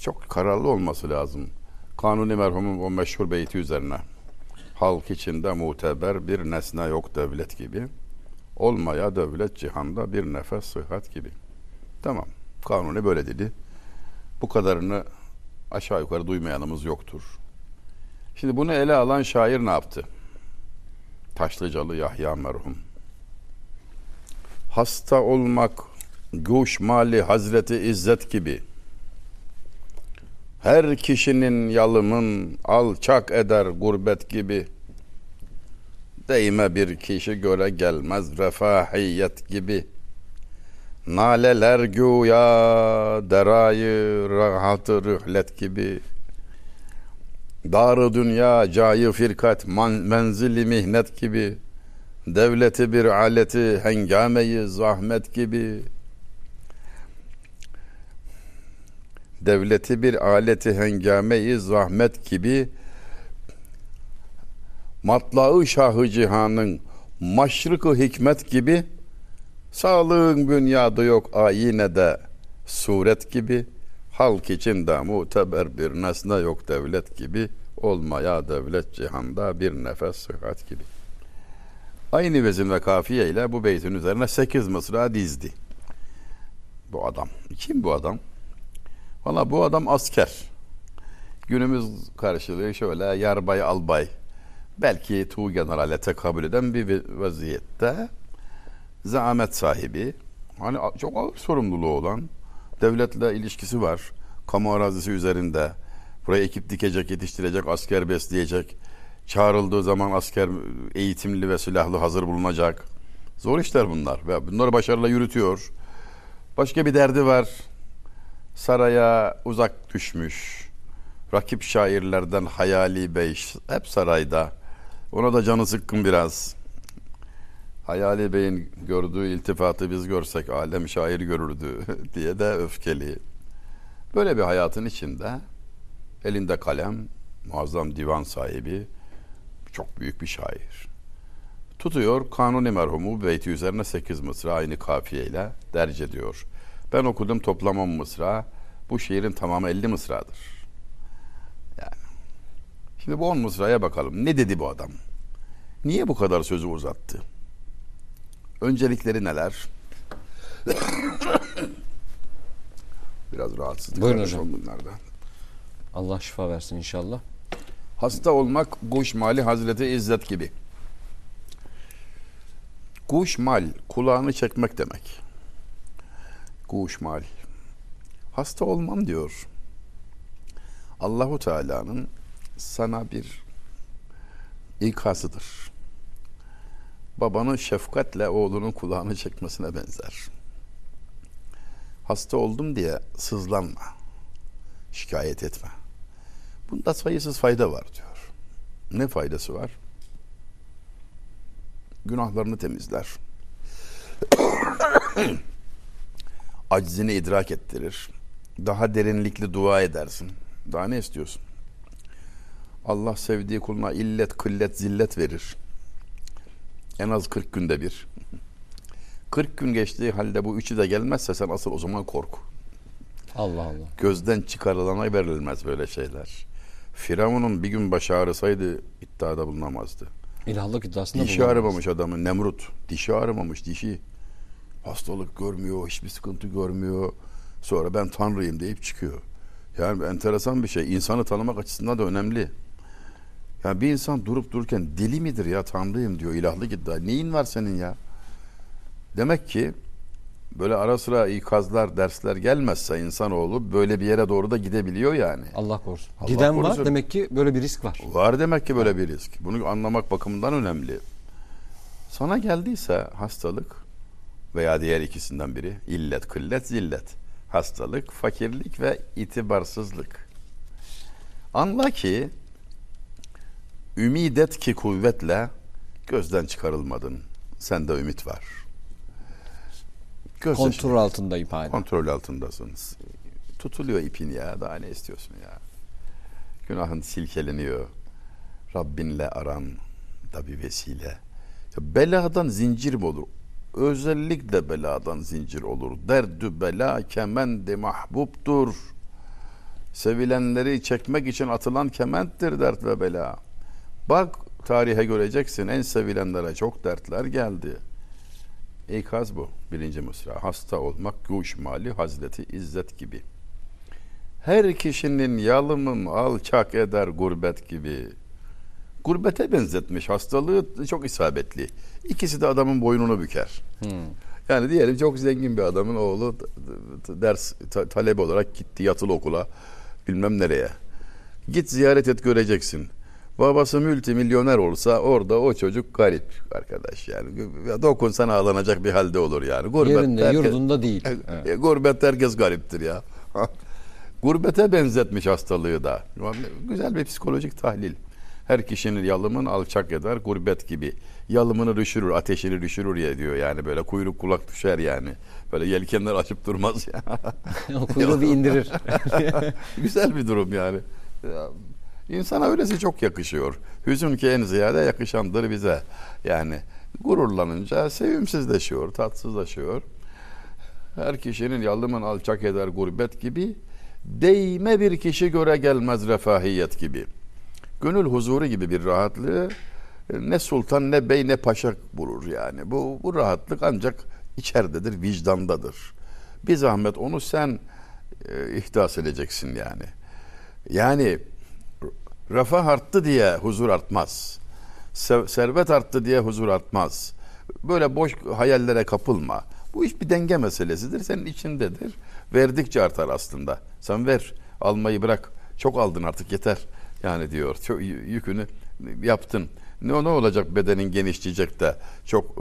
çok kararlı olması lazım. Kanuni merhumun o meşhur beyti üzerine. Halk içinde muteber bir nesne yok devlet gibi. Olmaya devlet cihanda bir nefes sıhhat gibi. Tamam. Kanuni böyle dedi. Bu kadarını aşağı yukarı duymayanımız yoktur. Şimdi bunu ele alan şair ne yaptı? Taşlıcalı Yahya merhum. Hasta olmak güç mali Hazreti İzzet gibi. Her kişinin yalımın alçak eder gurbet gibi. Değme bir kişi göre gelmez refahiyet gibi. Naleler güya derayı rahatı rühlet gibi. Darı dünya cayı firkat man, menzili mihnet gibi. Devleti bir aleti hengameyi zahmet gibi. Devleti bir aleti hengameyi zahmet gibi. Matlağı şahı cihanın maşrıkı hikmet gibi. Sağlığın bünyadı yok ayine de suret gibi. Halk içinde muteber bir nesne yok devlet gibi. Olmaya devlet cihanda bir nefes sıhhat gibi. Aynı vezin ve kafiye ile bu beytin üzerine sekiz mısra dizdi. Bu adam. Kim bu adam? Valla bu adam asker. Günümüz karşılığı şöyle yarbay albay. Belki tuğ generale tekabül eden bir vaziyette zahmet sahibi. Hani çok ağır sorumluluğu olan devletle ilişkisi var. Kamu arazisi üzerinde. Buraya ekip dikecek, yetiştirecek, asker besleyecek. Çağrıldığı zaman asker eğitimli ve silahlı hazır bulunacak. Zor işler bunlar ve bunları başarıyla yürütüyor. Başka bir derdi var. Saraya uzak düşmüş. Rakip şairlerden Hayali Bey hep sarayda. Ona da canı sıkkın biraz. Hayali Bey'in gördüğü iltifatı biz görsek alem şair görürdü diye de öfkeli. Böyle bir hayatın içinde elinde kalem, muazzam divan sahibi, çok büyük bir şair. Tutuyor Kanuni merhumu beyti üzerine 8 mısra aynı kafiyeyle derc ediyor. Ben okudum toplam 10 mısra. Bu şiirin tamamı 50 mısradır. Yani. Şimdi bu 10 mısraya bakalım. Ne dedi bu adam? Niye bu kadar sözü uzattı? Öncelikleri neler? Biraz rahatsızlık Buyurun hocam. günlerde. Allah şifa versin inşallah. Hasta olmak kuş mali Hazreti İzzet gibi. Kuş mal kulağını çekmek demek. Kuş mal. Hasta olmam diyor. Allahu Teala'nın sana bir ikazıdır. Babanın şefkatle oğlunun kulağını çekmesine benzer. Hasta oldum diye sızlanma. Şikayet etme. Bunda sayısız fayda var diyor. Ne faydası var? Günahlarını temizler. Aczini idrak ettirir. Daha derinlikli dua edersin. Daha ne istiyorsun? Allah sevdiği kuluna illet, kıllet, zillet verir. En az 40 günde bir. 40 gün geçtiği halde bu üçü de gelmezse sen asıl o zaman kork. Allah Allah. Gözden çıkarılana verilmez böyle şeyler. Firavun'un bir gün başı ağrısaydı iddiada bulunamazdı. İlahlık iddiasında Dişi bulunamaz. ağrımamış adamın Nemrut. Dişi ağrımamış dişi. Hastalık görmüyor, hiçbir sıkıntı görmüyor. Sonra ben tanrıyım deyip çıkıyor. Yani enteresan bir şey. İnsanı tanımak açısından da önemli. Yani bir insan durup dururken deli midir ya tanrıyım diyor ilahlık iddia. Neyin var senin ya? Demek ki böyle ara sıra ikazlar, dersler gelmezse insanoğlu böyle bir yere doğru da gidebiliyor yani. Allah korusun. Allah Giden korusun. var demek ki böyle bir risk var. Var demek ki böyle bir risk. Bunu anlamak bakımından önemli. Sana geldiyse hastalık veya diğer ikisinden biri illet, kıllet, zillet. Hastalık, fakirlik ve itibarsızlık. Anla ki ümidet ki kuvvetle gözden çıkarılmadın. Sende ümit var. Göz Kontrol altındayım hala. Kontrol altındasın. Tutuluyor ipin ya. Daha ne istiyorsun ya? Günahın silkeleniyor. Rabbinle aran da bir vesile. Ya beladan zincir mi olur? Özellikle beladan zincir olur. Derdü bela kemendi mahbubtur. Sevilenleri çekmek için atılan kementtir dert ve bela. Bak tarihe göreceksin en sevilenlere çok dertler geldi. İkaz bu. Birinci mısra. Hasta olmak güç mali Hazreti İzzet gibi. Her kişinin yalımın alçak eder gurbet gibi. Gurbete benzetmiş. Hastalığı çok isabetli. İkisi de adamın boynunu büker. Hmm. Yani diyelim çok zengin bir adamın oğlu ders ta- talebe olarak gitti yatılı okula bilmem nereye. Git ziyaret et göreceksin. Babası multimilyoner olsa orada o çocuk garip arkadaş yani. Dokunsan ağlanacak bir halde olur yani. Gurbet Yerinde, herkes- yurdunda değil. E, Evet. Gurbet herkes gariptir ya. Gurbete benzetmiş hastalığı da. Güzel bir psikolojik tahlil. Her kişinin yalımın alçak eder gurbet gibi. Yalımını düşürür, ateşini düşürür ya diyor yani böyle kuyruk kulak düşer yani. Böyle yelkenler açıp durmaz ya. o kuyruğu bir indirir. Güzel bir durum yani. Ya, İnsana öylesi çok yakışıyor. Hüzün ki en ziyade yakışandır bize. Yani gururlanınca sevimsizleşiyor, tatsızlaşıyor. Her kişinin yalımın alçak eder gurbet gibi, değme bir kişi göre gelmez refahiyet gibi. Gönül huzuru gibi bir rahatlığı ne sultan ne bey ne paşa bulur yani. Bu, bu rahatlık ancak içeridedir, vicdandadır. Bir zahmet onu sen e, ihdas edeceksin yani. Yani refah arttı diye huzur artmaz. Se- servet arttı diye huzur artmaz. Böyle boş hayallere kapılma. Bu iş bir denge meselesidir. Senin içindedir. Verdikçe artar aslında. Sen ver. Almayı bırak. Çok aldın artık yeter. Yani diyor. Çok yükünü yaptın. Ne, ne olacak bedenin genişleyecek de çok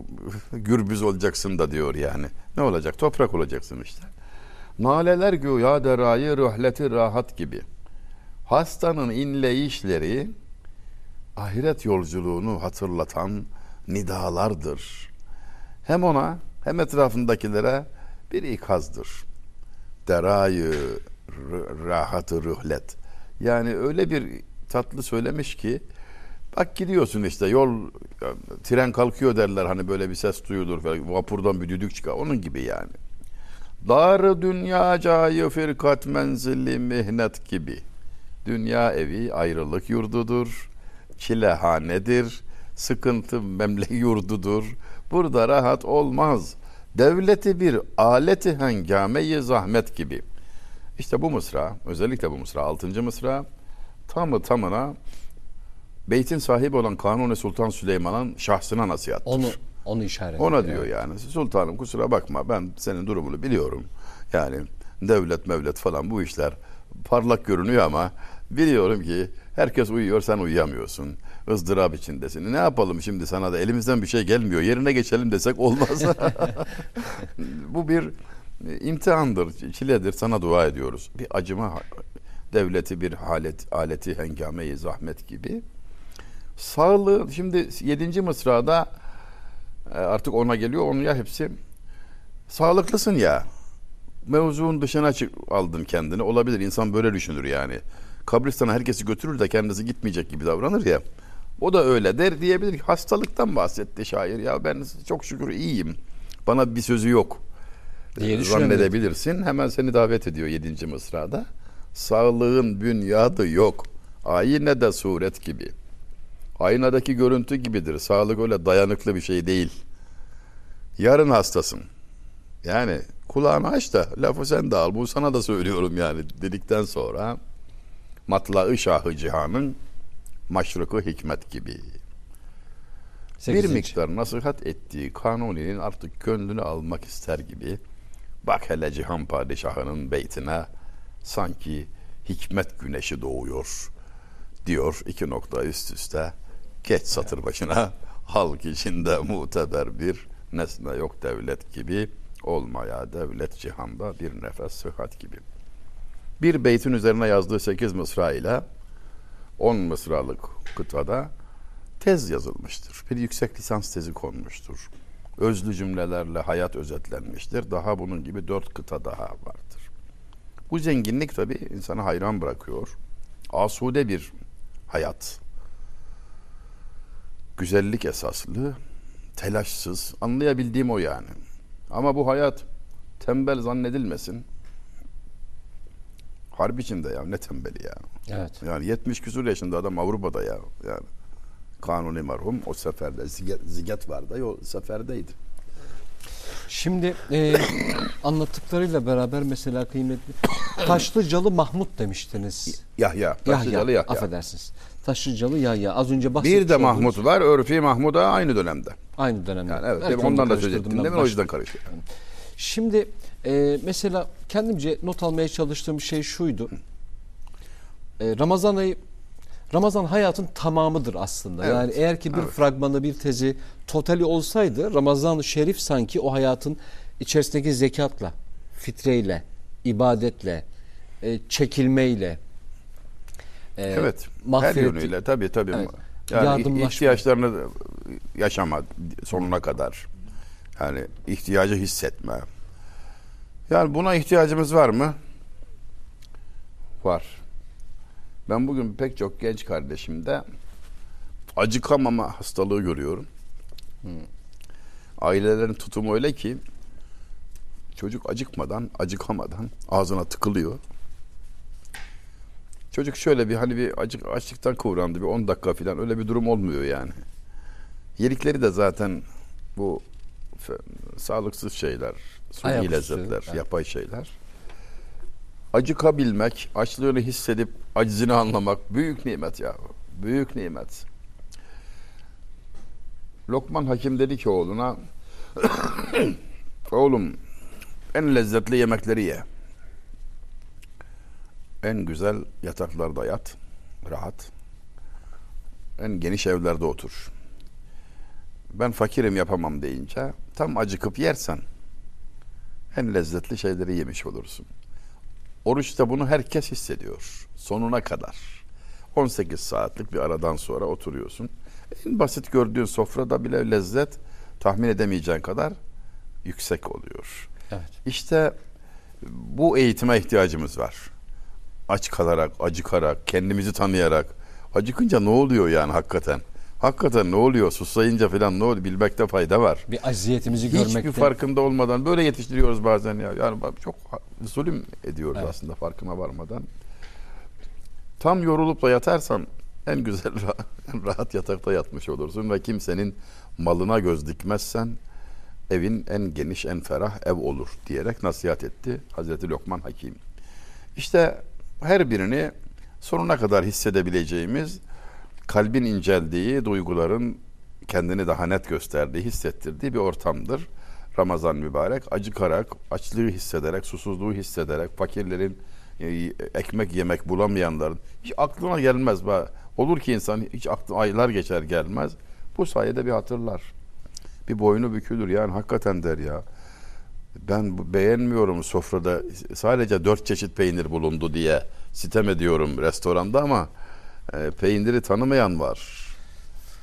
gürbüz olacaksın da diyor yani. Ne olacak? Toprak olacaksın işte. Naleler güya derayı rühleti rahat gibi. Hastanın inleyişleri ahiret yolculuğunu hatırlatan nidalardır. Hem ona hem etrafındakilere bir ikazdır. Derayı rahatı rühlet. Yani öyle bir tatlı söylemiş ki bak gidiyorsun işte yol tren kalkıyor derler hani böyle bir ses duyulur falan vapurdan bir düdük çıkar onun gibi yani. Dar dünya cayı firkat menzilli mihnet gibi. Dünya evi ayrılık yurdudur. Çilehanedir. Sıkıntı memle yurdudur. Burada rahat olmaz. Devleti bir aleti hengameyi zahmet gibi. İşte bu mısra, özellikle bu mısra, 6. mısra tamı tamına beytin sahibi olan Kanuni Sultan Süleyman'ın şahsına nasihattır. onu onu işaret Ona ediyor. diyor yani sultanım kusura bakma ben senin durumunu biliyorum. Yani devlet mevlet falan bu işler parlak görünüyor ama biliyorum ki herkes uyuyor sen uyuyamıyorsun. ızdırap içindesin. Ne yapalım şimdi sana da elimizden bir şey gelmiyor. Yerine geçelim desek olmaz. bu bir imtihandır, çiledir. Sana dua ediyoruz. Bir acıma devleti bir halet, aleti hengameyi zahmet gibi. Sağlığı şimdi 7. mısrada e, artık ona geliyor. Onun ya hepsi sağlıklısın ya. Mevzuun dışına çık, aldın kendini. Olabilir. insan böyle düşünür yani. Kabristana herkesi götürür de kendisi gitmeyecek gibi davranır ya. O da öyle der diyebilir. ki, Hastalıktan bahsetti şair. Ya ben çok şükür iyiyim. Bana bir sözü yok. Diye E, düşünebilir. Zannedebilirsin. Hemen seni davet ediyor 7. mısrada. Sağlığın bünyadı yok. Ayine de suret gibi. Aynadaki görüntü gibidir. Sağlık öyle dayanıklı bir şey değil. Yarın hastasın. Yani kulağını aç da lafı sen de al. Bu sana da söylüyorum yani dedikten sonra matla-ı şahı cihanın maşrıkı hikmet gibi. Bir Sekizinci. miktar nasihat ettiği Kanuni'nin artık gönlünü almak ister gibi bak hele cihan padişahının beytine sanki hikmet güneşi doğuyor diyor iki nokta üst üste geç satır başına halk içinde muteber bir nesne yok devlet gibi olmaya devlet cihanda bir nefes sıhhat gibi. Bir beytin üzerine yazdığı sekiz mısra ile on mısralık kıtada tez yazılmıştır. Bir yüksek lisans tezi konmuştur. Özlü cümlelerle hayat özetlenmiştir. Daha bunun gibi dört kıta daha vardır. Bu zenginlik tabii insanı hayran bırakıyor. Asude bir hayat. Güzellik esaslı, telaşsız. Anlayabildiğim o yani. Ama bu hayat tembel zannedilmesin. Harp içinde ya ne tembeli ya. Evet. Yani 70 küsur yaşında adam Avrupa'da ya. Yani kanuni marhum o seferde ziget, ziget vardı o seferdeydi. Şimdi e, anlattıklarıyla beraber mesela kıymetli Taşlıcalı Mahmut demiştiniz. Yahya. Taşlıcalı Yahya, Yahya. affedersiniz. Taşlıcalı Yahya. Az önce bahsetmiş Bir de olduğunuz- Mahmut var. Örfi Mahmut da aynı dönemde. Aynı dönemde. Yani evet. Onu ondan da söz karıştırdım ettim. Demin o yüzden karıştı. Şimdi e, mesela kendimce not almaya çalıştığım şey şuydu. E, Ramazan ayı Ramazan hayatın tamamıdır aslında. Evet. Yani eğer ki bir Evet. fragmanı, bir tezi totali olsaydı Ramazan-ı Şerif sanki o hayatın içerisindeki zekatla, fitreyle, ibadetle, e, çekilmeyle, e, Evet. Her yönüyle tabii tabii. Evet. Yani ihtiyaçlarını yaşama sonuna kadar. Yani ihtiyacı hissetme. Yani buna ihtiyacımız var mı? Var. Ben bugün pek çok genç kardeşimde acıkamama hastalığı görüyorum. Ailelerin tutumu öyle ki çocuk acıkmadan, acıkamadan ağzına tıkılıyor. Çocuk şöyle bir hani bir acık açlıktan kıvrandı bir 10 dakika falan öyle bir durum olmuyor yani. Yedikleri de zaten bu sağlıksız şeyler, suni lezzetler, evet. yapay şeyler. Acıkabilmek, açlığını hissedip acizini anlamak büyük nimet ya. Büyük nimet. Lokman Hakim dedi ki oğluna oğlum en lezzetli yemekleri ye. En güzel yataklarda yat, rahat. En geniş evlerde otur. Ben fakirim yapamam deyince tam acıkıp yersen en lezzetli şeyleri yemiş olursun. Oruçta bunu herkes hissediyor sonuna kadar. 18 saatlik bir aradan sonra oturuyorsun. En basit gördüğün sofrada bile lezzet tahmin edemeyeceğin kadar yüksek oluyor. Evet. İşte bu eğitime ihtiyacımız var. Aç kalarak, acıkarak, kendimizi tanıyarak. Acıkınca ne oluyor yani hakikaten? Hakikaten ne oluyor? Susayınca falan ne oluyor? Bilmekte fayda var. Bir aziyetimizi Hiçbir görmekte. farkında olmadan böyle yetiştiriyoruz bazen ya. Yani çok zulüm ediyoruz Evet. aslında farkına varmadan. Tam yorulup da yatarsan en güzel en rahat yatakta yatmış olursun ve kimsenin malına göz dikmezsen evin en geniş en ferah ev olur diyerek nasihat etti Hazreti Lokman Hakim. İşte her birini sonuna kadar hissedebileceğimiz kalbin inceldiği duyguların kendini daha net gösterdiği, hissettirdiği bir ortamdır. Ramazan mübarek acıkarak, açlığı hissederek, susuzluğu hissederek, fakirlerin e, ekmek yemek bulamayanların hiç aklına gelmez. Olur ki insan hiç aklı aylar geçer gelmez. Bu sayede bir hatırlar. Bir boynu bükülür yani hakikaten der ya. Ben beğenmiyorum sofrada sadece dört çeşit peynir bulundu diye sitem ediyorum restoranda ama e, peyniri tanımayan var.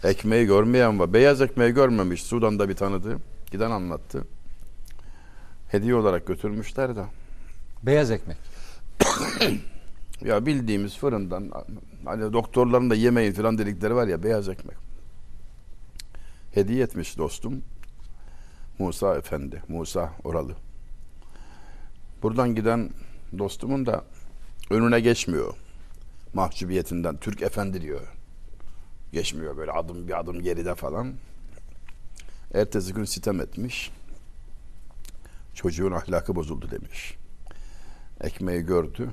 Ekmeği görmeyen var. Beyaz ekmeği görmemiş. Sudan'da bir tanıdı. Giden anlattı. Hediye olarak götürmüşler de. Beyaz ekmek. Ya bildiğimiz fırından hani doktorların da yemeyin falan dedikleri var ya beyaz ekmek. Hediye etmiş dostum. Musa Efendi. Musa Oralı. Buradan giden dostumun da önüne geçmiyor. Mahcubiyetinden. Türk Efendi diyor. Geçmiyor böyle adım bir adım geride falan. Ertesi gün sitem etmiş. Çocuğun ahlakı bozuldu demiş. Ekmeği gördü.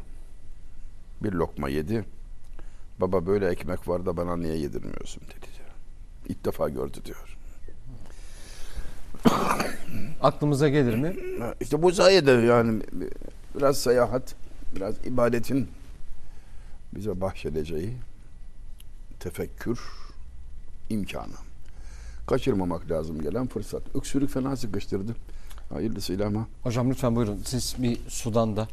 Bir lokma yedi. Baba böyle ekmek var da bana niye yedirmiyorsun dedi diyor. İlk defa gördü diyor. Aklımıza gelir mi? İşte bu sayede yani biraz seyahat, biraz ibadetin bize bahşedeceği tefekkür imkanı. Kaçırmamak lazım gelen fırsat. Öksürük fena sıkıştırdı. Hayırlısıyla ama. Hocam lütfen buyurun. Siz bir Sudan'da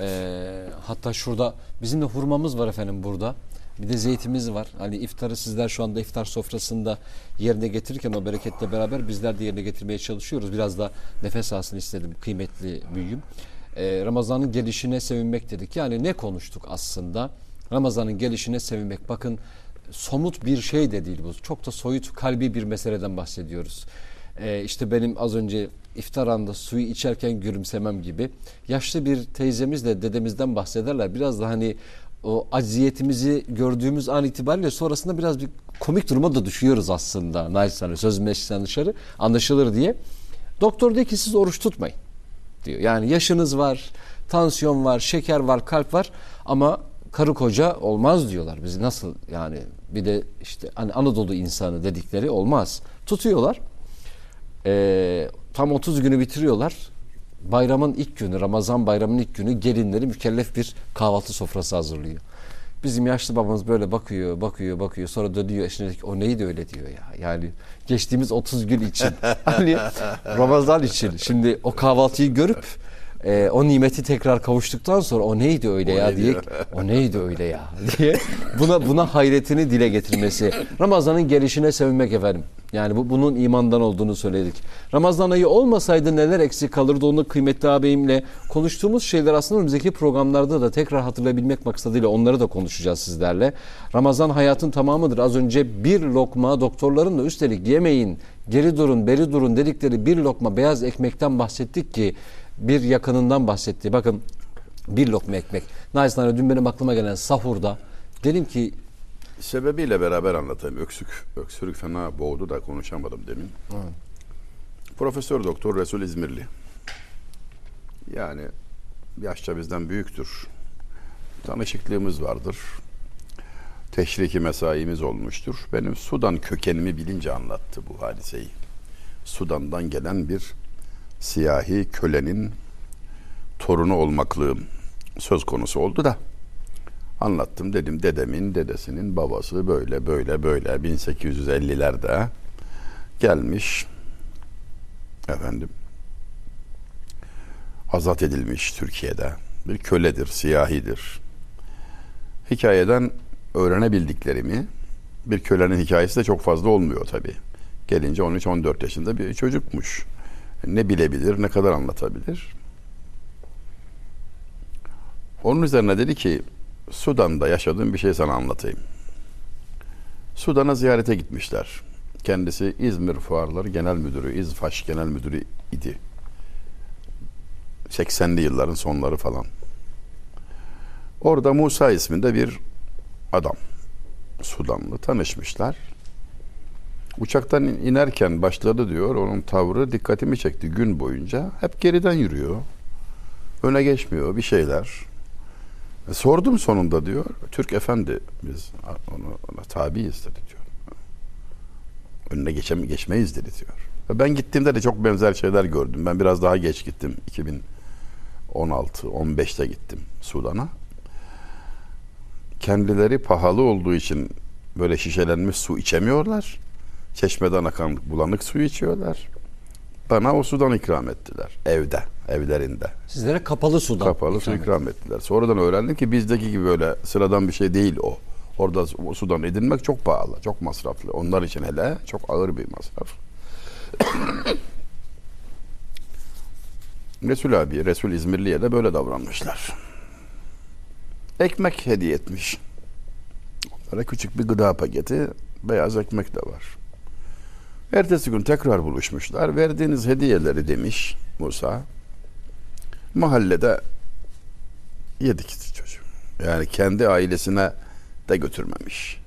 eee, hatta şurada bizim de hurmamız var efendim burada. Bir de zeytimiz var. Hani iftarı sizler şu anda iftar sofrasında yerine getirirken o bereketle beraber bizler de yerine getirmeye çalışıyoruz. Biraz da nefes alsın istedim kıymetli büyüğüm. Eee, Ramazan'ın gelişine sevinmek dedik. Yani ne konuştuk aslında? Ramazan'ın gelişine sevinmek. Bakın somut bir şey de değil bu. Çok da soyut kalbi bir meseleden bahsediyoruz. Ee, işte benim az önce iftar anda suyu içerken gülümsemem gibi yaşlı bir teyzemizle dedemizden bahsederler. Biraz da hani o acziyetimizi gördüğümüz an itibariyle sonrasında biraz bir komik duruma da düşüyoruz aslında. Naçizane söz meclisten dışarı anlaşılır diye. Doktor diyor ki siz oruç tutmayın diyor. Yani yaşınız var, tansiyon var, şeker var, kalp var ama karı koca olmaz diyorlar. Biz nasıl yani bir de işte hani Anadolu insanı dedikleri olmaz. Tutuyorlar. Ee, tam 30 günü bitiriyorlar. Bayramın ilk günü, Ramazan bayramının ilk günü gelinleri mükellef bir kahvaltı sofrası hazırlıyor. Bizim yaşlı babamız böyle bakıyor, bakıyor, bakıyor. Sonra dönüyor eşine diyor ki, o neydi öyle diyor ya. Yani geçtiğimiz 30 gün için. hani Ramazan için. Şimdi o kahvaltıyı görüp e, o nimeti tekrar kavuştuktan sonra o neydi öyle O ya neydi diye ya? o neydi öyle ya diye buna buna hayretini dile getirmesi. Ramazan'ın gelişine sevinmek efendim. Yani bu bunun imandan olduğunu söyledik. Ramazan ayı olmasaydı neler eksik kalırdı onu kıymetli ağabeyimle konuştuğumuz şeyler aslında önümüzdeki programlarda da tekrar hatırlayabilmek maksadıyla onları da konuşacağız sizlerle. Ramazan hayatın tamamıdır. Az önce bir lokma doktorların da üstelik yemeyin, geri durun, beri durun dedikleri bir lokma beyaz ekmekten bahsettik ki bir yakınından bahsetti. Bakın bir lokma ekmek. Naçizane dün benim aklıma gelen sahurda dedim ki Sebebiyle beraber anlatayım. Öksük, öksürük fena boğdu da konuşamadım demin. Profesör Doktor Resul İzmirli. Yani yaşça bizden büyüktür. Tanışıklığımız vardır. Teşriki mesaimiz olmuştur. Benim Sudan kökenimi bilince anlattı bu hadiseyi. Sudan'dan gelen bir siyahi kölenin torunu olmaklığım söz konusu oldu da. Anlattım dedim dedemin dedesinin babası böyle böyle böyle. 1850'lerde gelmiş efendim azat edilmiş Türkiye'de. Bir köledir siyahidir. Hikayeden öğrenebildiklerimi bir kölenin hikayesi de çok fazla olmuyor tabi gelince 13-14 yaşında bir çocukmuş ne bilebilir ne kadar anlatabilir onun üzerine dedi ki Sudan'da yaşadığım bir şey sana anlatayım. Sudan'a ziyarete gitmişler. Kendisi İzmir Fuarları Genel Müdürü, İzfaş Genel Müdürü idi. 80'li yılların sonları falan. Orada Musa isminde bir adam. Sudanlı tanışmışlar. Uçaktan inerken başladı diyor. Onun tavrı dikkatimi çekti gün boyunca. Hep geriden yürüyor. Öne geçmiyor bir şeyler. E, Sordum sonunda diyor. Türk efendi biz onu, ona tabiiz dedi diyor. Önüne geçem geçmeyiz dedi diyor. Ve ben gittiğimde de çok benzer şeyler gördüm. Ben biraz daha geç gittim. 2016 15'te gittim Sudan'a. Kendileri pahalı olduğu için böyle şişelenmiş su içemiyorlar. Çeşmeden akan bulanık suyu içiyorlar. Bana o sudan ikram ettiler evde, evlerinde. sizlere kapalı sudan Kapalı su ikram ettiler. Sonradan öğrendim ki bizdeki gibi böyle sıradan bir şey değil o. Orada su- sudan edinmek çok pahalı, çok masraflı. Onlar için hele çok ağır bir masraf. Resul abi, Resul İzmirli'ye de böyle davranmışlar. Ekmek hediye etmiş. Onlara küçük bir gıda paketi, beyaz ekmek de var. Ertesi gün tekrar buluşmuşlar. Verdiğiniz hediyeleri demiş Musa. Mahallede yedik çocuğu. Yani kendi ailesine de götürmemiş.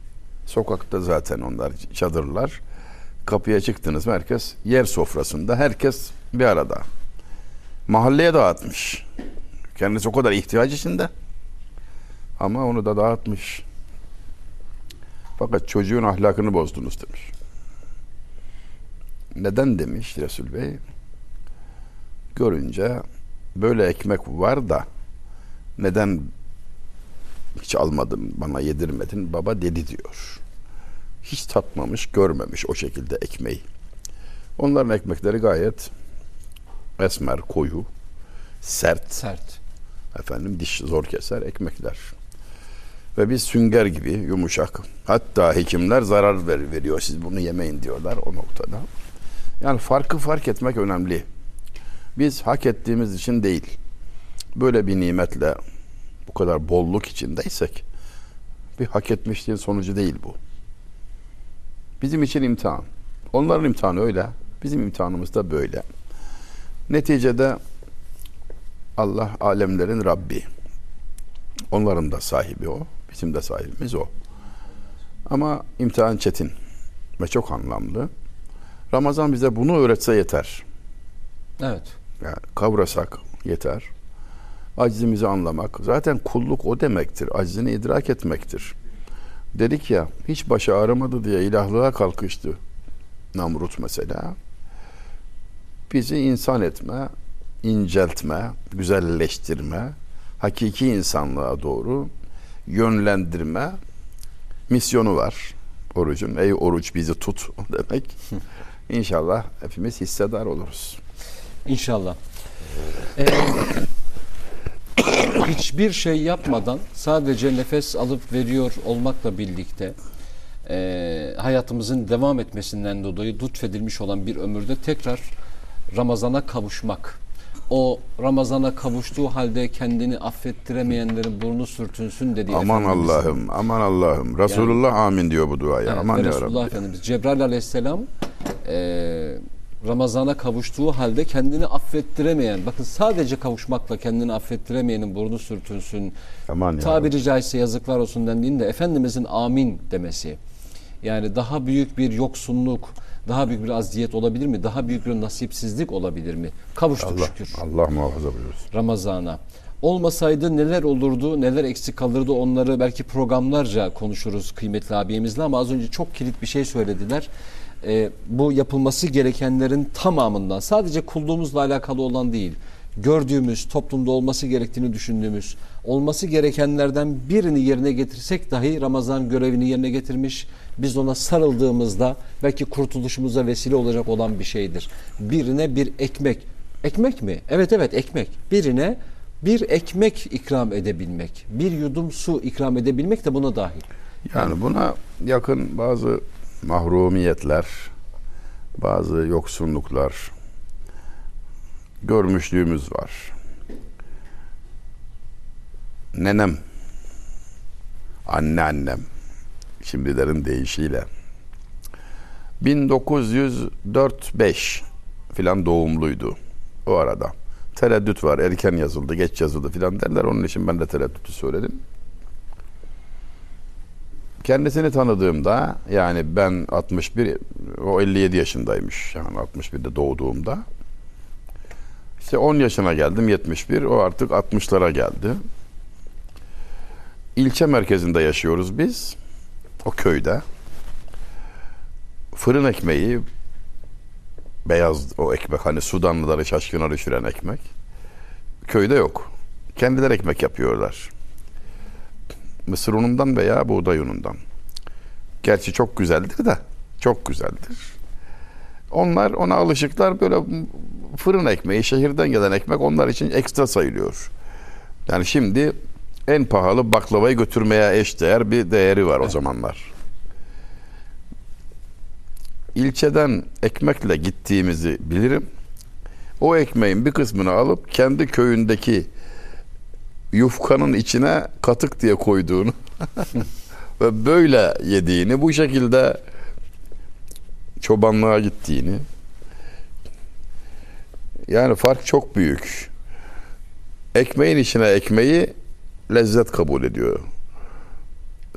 Sokakta zaten onlar çadırlar. Kapıya çıktınız mı herkes yer sofrasında herkes bir arada. Mahalleye dağıtmış. Kendisi o kadar ihtiyaç içinde. Ama onu da dağıtmış. Fakat çocuğun ahlakını bozdunuz demiş. Neden demiş Resul Bey? Görünce böyle ekmek var da neden hiç almadın bana yedirmedin baba dedi diyor. hiç tatmamış, görmemiş o şekilde ekmeği. Onların ekmekleri gayet esmer, koyu, sert, Sert. efendim diş zor keser ekmekler. Ve biz sünger gibi yumuşak. Hatta hekimler zarar ver, veriyor. Siz bunu yemeyin diyorlar o noktada. Yani farkı fark etmek önemli. Biz hak ettiğimiz için değil. Böyle bir nimetle bu kadar bolluk içindeysek bir hak etmişliğin sonucu değil bu. Bizim için imtihan. Onların imtihanı öyle. Bizim imtihanımız da böyle. Neticede Allah alemlerin Rabbi. Onların da sahibi o. Bizim de sahibimiz o. Ama imtihan çetin ve çok anlamlı. Ramazan bize bunu öğretse yeter. Evet. Yani kavrasak yeter. Acizimizi anlamak. Zaten kulluk o demektir. Acizini idrak etmektir. Dedik ya hiç başı ağrımadı diye ilahlığa kalkıştı. Namrut mesela. Bizi insan etme, inceltme, güzelleştirme, hakiki insanlığa doğru yönlendirme misyonu var. Orucun. Ey oruç bizi tut demek. İnşallah hepimiz hissedar oluruz. İnşallah. Ee, hiçbir şey yapmadan sadece nefes alıp veriyor olmakla birlikte e, hayatımızın devam etmesinden dolayı lütfedilmiş olan bir ömürde tekrar Ramazan'a kavuşmak. O Ramazan'a kavuştuğu halde kendini affettiremeyenlerin burnu sürtünsün dediği Aman Efendimizin- Allah'ım, aman Allah'ım. Resulullah amin diyor bu duaya. Evet, aman ya Resulullah Rabbi. Efendimiz Cebrail Aleyhisselam e, Ramazan'a kavuştuğu halde kendini affettiremeyen bakın sadece kavuşmakla kendini affettiremeyenin burnu sürtünsün Aman ya tabiri caizse yazıklar olsun dendiğinde Efendimizin amin demesi yani daha büyük bir yoksunluk daha büyük bir aziyet olabilir mi? Daha büyük bir nasipsizlik olabilir mi? Kavuştuk Allah, şükür. Allah muhafaza buyursun. Ramazan'a. Olmasaydı neler olurdu, neler eksik kalırdı onları belki programlarca konuşuruz kıymetli abimizle ama az önce çok kilit bir şey söylediler. Ee, bu yapılması gerekenlerin tamamından sadece kulluğumuzla alakalı olan değil, gördüğümüz, toplumda olması gerektiğini düşündüğümüz, olması gerekenlerden birini yerine getirsek dahi Ramazan görevini yerine getirmiş, biz ona sarıldığımızda belki kurtuluşumuza vesile olacak olan bir şeydir. Birine bir ekmek, Ekmek mi? Evet evet ekmek. Birine bir ekmek ikram edebilmek, bir yudum su ikram edebilmek de buna dahil. Yani buna yakın bazı mahrumiyetler, bazı yoksunluklar görmüşlüğümüz var. Nenem, anneannem, şimdilerin deyişiyle 1904-5 filan doğumluydu o arada. Tereddüt var, erken yazıldı, geç yazıldı filan derler. Onun için ben de tereddütü söyledim. Kendisini tanıdığımda yani ben 61 o 57 yaşındaymış. Yani 61'de doğduğumda. İşte 10 yaşına geldim 71 o artık 60'lara geldi. İlçe merkezinde yaşıyoruz biz. O köyde. Fırın ekmeği beyaz o ekmek hani Sudanlıları şaşkına düşüren ekmek. Köyde yok. Kendileri ekmek yapıyorlar. Mısır unundan veya buğday unundan. Gerçi çok güzeldir de çok güzeldir. Onlar ona alışıklar böyle fırın ekmeği, şehirden gelen ekmek onlar için ekstra sayılıyor. Yani şimdi en pahalı baklavayı götürmeye eşdeğer bir değeri var o zamanlar. İlçeden ekmekle gittiğimizi bilirim. O ekmeğin bir kısmını alıp kendi köyündeki yufkanın içine katık diye koyduğunu ve böyle yediğini, bu şekilde çobanlığa gittiğini yani fark çok büyük. Ekmeğin içine ekmeği lezzet kabul ediyor.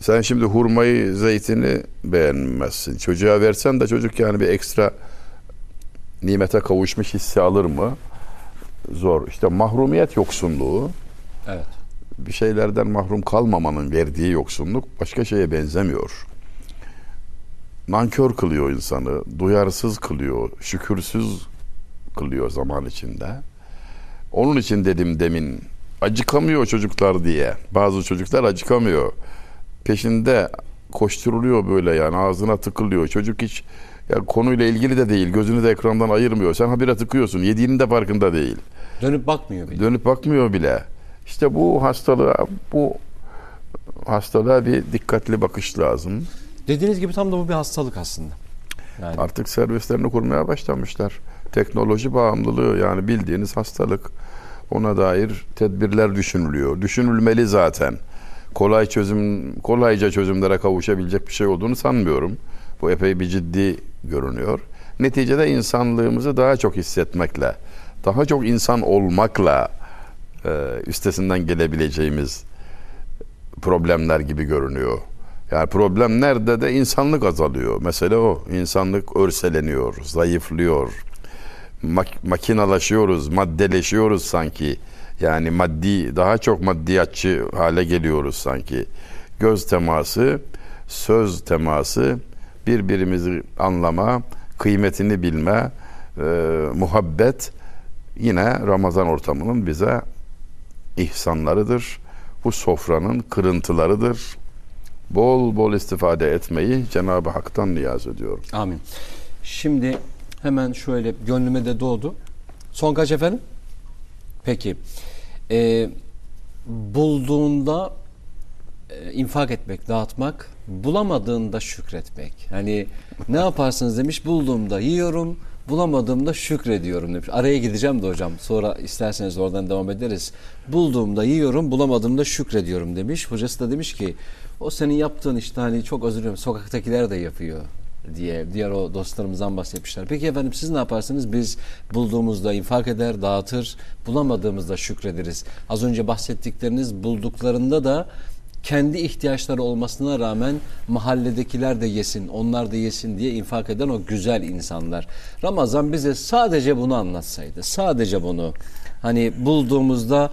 Sen şimdi hurmayı, zeytini beğenmezsin. Çocuğa versen de çocuk yani bir ekstra nimete kavuşmuş hissi alır mı? Zor. İşte mahrumiyet yoksunluğu Evet. bir şeylerden mahrum kalmamanın verdiği yoksunluk başka şeye benzemiyor. Nankör kılıyor insanı, duyarsız kılıyor, şükürsüz kılıyor zaman içinde. Onun için dedim demin acıkamıyor çocuklar diye. Bazı çocuklar acıkamıyor. Peşinde koşturuluyor böyle yani ağzına tıkılıyor. Çocuk hiç ya konuyla ilgili de değil. Gözünü de ekrandan ayırmıyor. Sen habire tıkıyorsun. Yediğinin de farkında değil. Dönüp bakmıyor bile. Dönüp bakmıyor bile. İşte bu hastalığa bu hastalığa bir dikkatli bakış lazım. Dediğiniz gibi tam da bu bir hastalık aslında. Yani Artık servislerini kurmaya başlamışlar. Teknoloji bağımlılığı yani bildiğiniz hastalık. Ona dair tedbirler düşünülüyor. Düşünülmeli zaten. Kolay çözüm, kolayca çözümlere kavuşabilecek bir şey olduğunu sanmıyorum. Bu epey bir ciddi görünüyor. Neticede insanlığımızı daha çok hissetmekle, daha çok insan olmakla e, üstesinden gelebileceğimiz problemler gibi görünüyor. Yani problem nerede de insanlık azalıyor. Mesele o. İnsanlık örseleniyor, zayıflıyor. Mak- makinalaşıyoruz, maddeleşiyoruz sanki. Yani maddi, daha çok maddiyatçı hale geliyoruz sanki. Göz teması, söz teması, birbirimizi anlama, kıymetini bilme, e, muhabbet yine Ramazan ortamının bize ihsanlarıdır. Bu sofranın kırıntılarıdır. Bol bol istifade etmeyi Cenab-ı Hak'tan niyaz ediyorum. amin. Şimdi hemen şöyle gönlüme de doğdu. Son kaç efendim? Peki. Ee, bulduğunda e, infak etmek, dağıtmak, bulamadığında şükretmek. Hani ne yaparsınız demiş, bulduğumda yiyorum, bulamadığımda şükrediyorum demiş. Araya gideceğim de hocam. Sonra isterseniz oradan devam ederiz. Bulduğumda yiyorum, bulamadığımda şükrediyorum demiş. Hocası da demiş ki o senin yaptığın işte hani çok özür dilerim sokaktakiler de yapıyor diye diğer o dostlarımızdan bahsetmişler. Peki efendim siz ne yaparsınız? Biz bulduğumuzda infak eder, dağıtır, bulamadığımızda şükrederiz. Az önce bahsettikleriniz bulduklarında da kendi ihtiyaçları olmasına rağmen mahalledekiler de yesin, onlar da yesin diye infak eden o güzel insanlar. Ramazan bize sadece bunu anlatsaydı, sadece bunu hani bulduğumuzda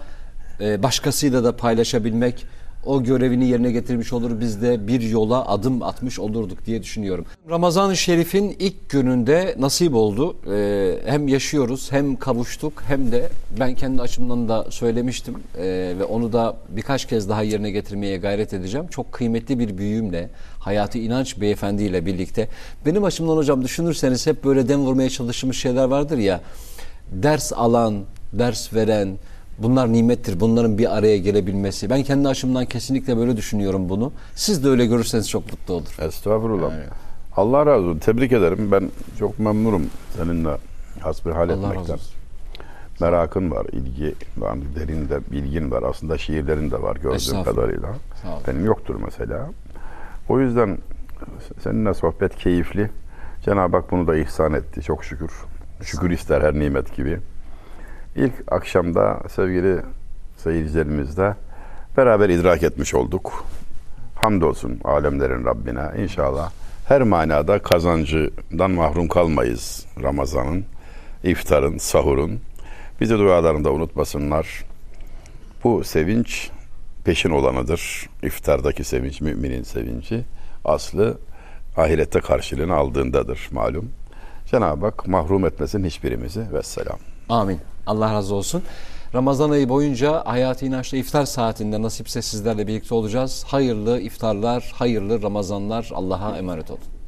e, başkasıyla da paylaşabilmek, o görevini yerine getirmiş olur biz de bir yola adım atmış olurduk diye düşünüyorum. Ramazan-ı Şerif'in ilk gününde nasip oldu. Ee, hem yaşıyoruz hem kavuştuk hem de ben kendi açımdan da söylemiştim Ee, ve onu da birkaç kez daha yerine getirmeye gayret edeceğim. Çok kıymetli bir büyüğümle Hayati İnanç beyefendiyle birlikte. Benim açımdan hocam düşünürseniz hep böyle dem vurmaya çalıştığımız şeyler vardır ya. Ders alan, ders veren, Bunlar nimettir. Bunların bir araya gelebilmesi. Ben kendi açımdan kesinlikle böyle düşünüyorum bunu. Siz de öyle görürseniz çok mutlu olur. Estağfurullah. Allah razı olsun. Tebrik ederim. Ben çok memnunum seninle hasbihal Allah razı etmekten. olsun. Merakın var, ilgi var, derin de bilgin var. Aslında şiirlerin de var gördüğüm kadarıyla. Benim yoktur mesela. O yüzden seninle sohbet keyifli. Cenab-ı Hak bunu da ihsan etti. Çok şükür. Şükür ister her nimet gibi. İlk akşamda sevgili seyircilerimizle beraber idrak etmiş olduk. Hamdolsun alemlerin Rabbine. İnşallah her manada kazancından mahrum kalmayız Ramazan'ın, iftarın, sahurun. Bizi dualarında unutmasınlar. Bu sevinç peşin olanıdır. İftardaki sevinç müminin sevinci. Aslı ahirette karşılığını aldığındadır malum. Cenab-ı Hak mahrum etmesin hiçbirimizi. Vesselam. Amin. Allah razı olsun. Ramazan ayı boyunca Hayati İnanç'ta iftar saatinde nasipse sizlerle birlikte olacağız. Hayırlı iftarlar, hayırlı Ramazanlar. Allah'a emanet olun.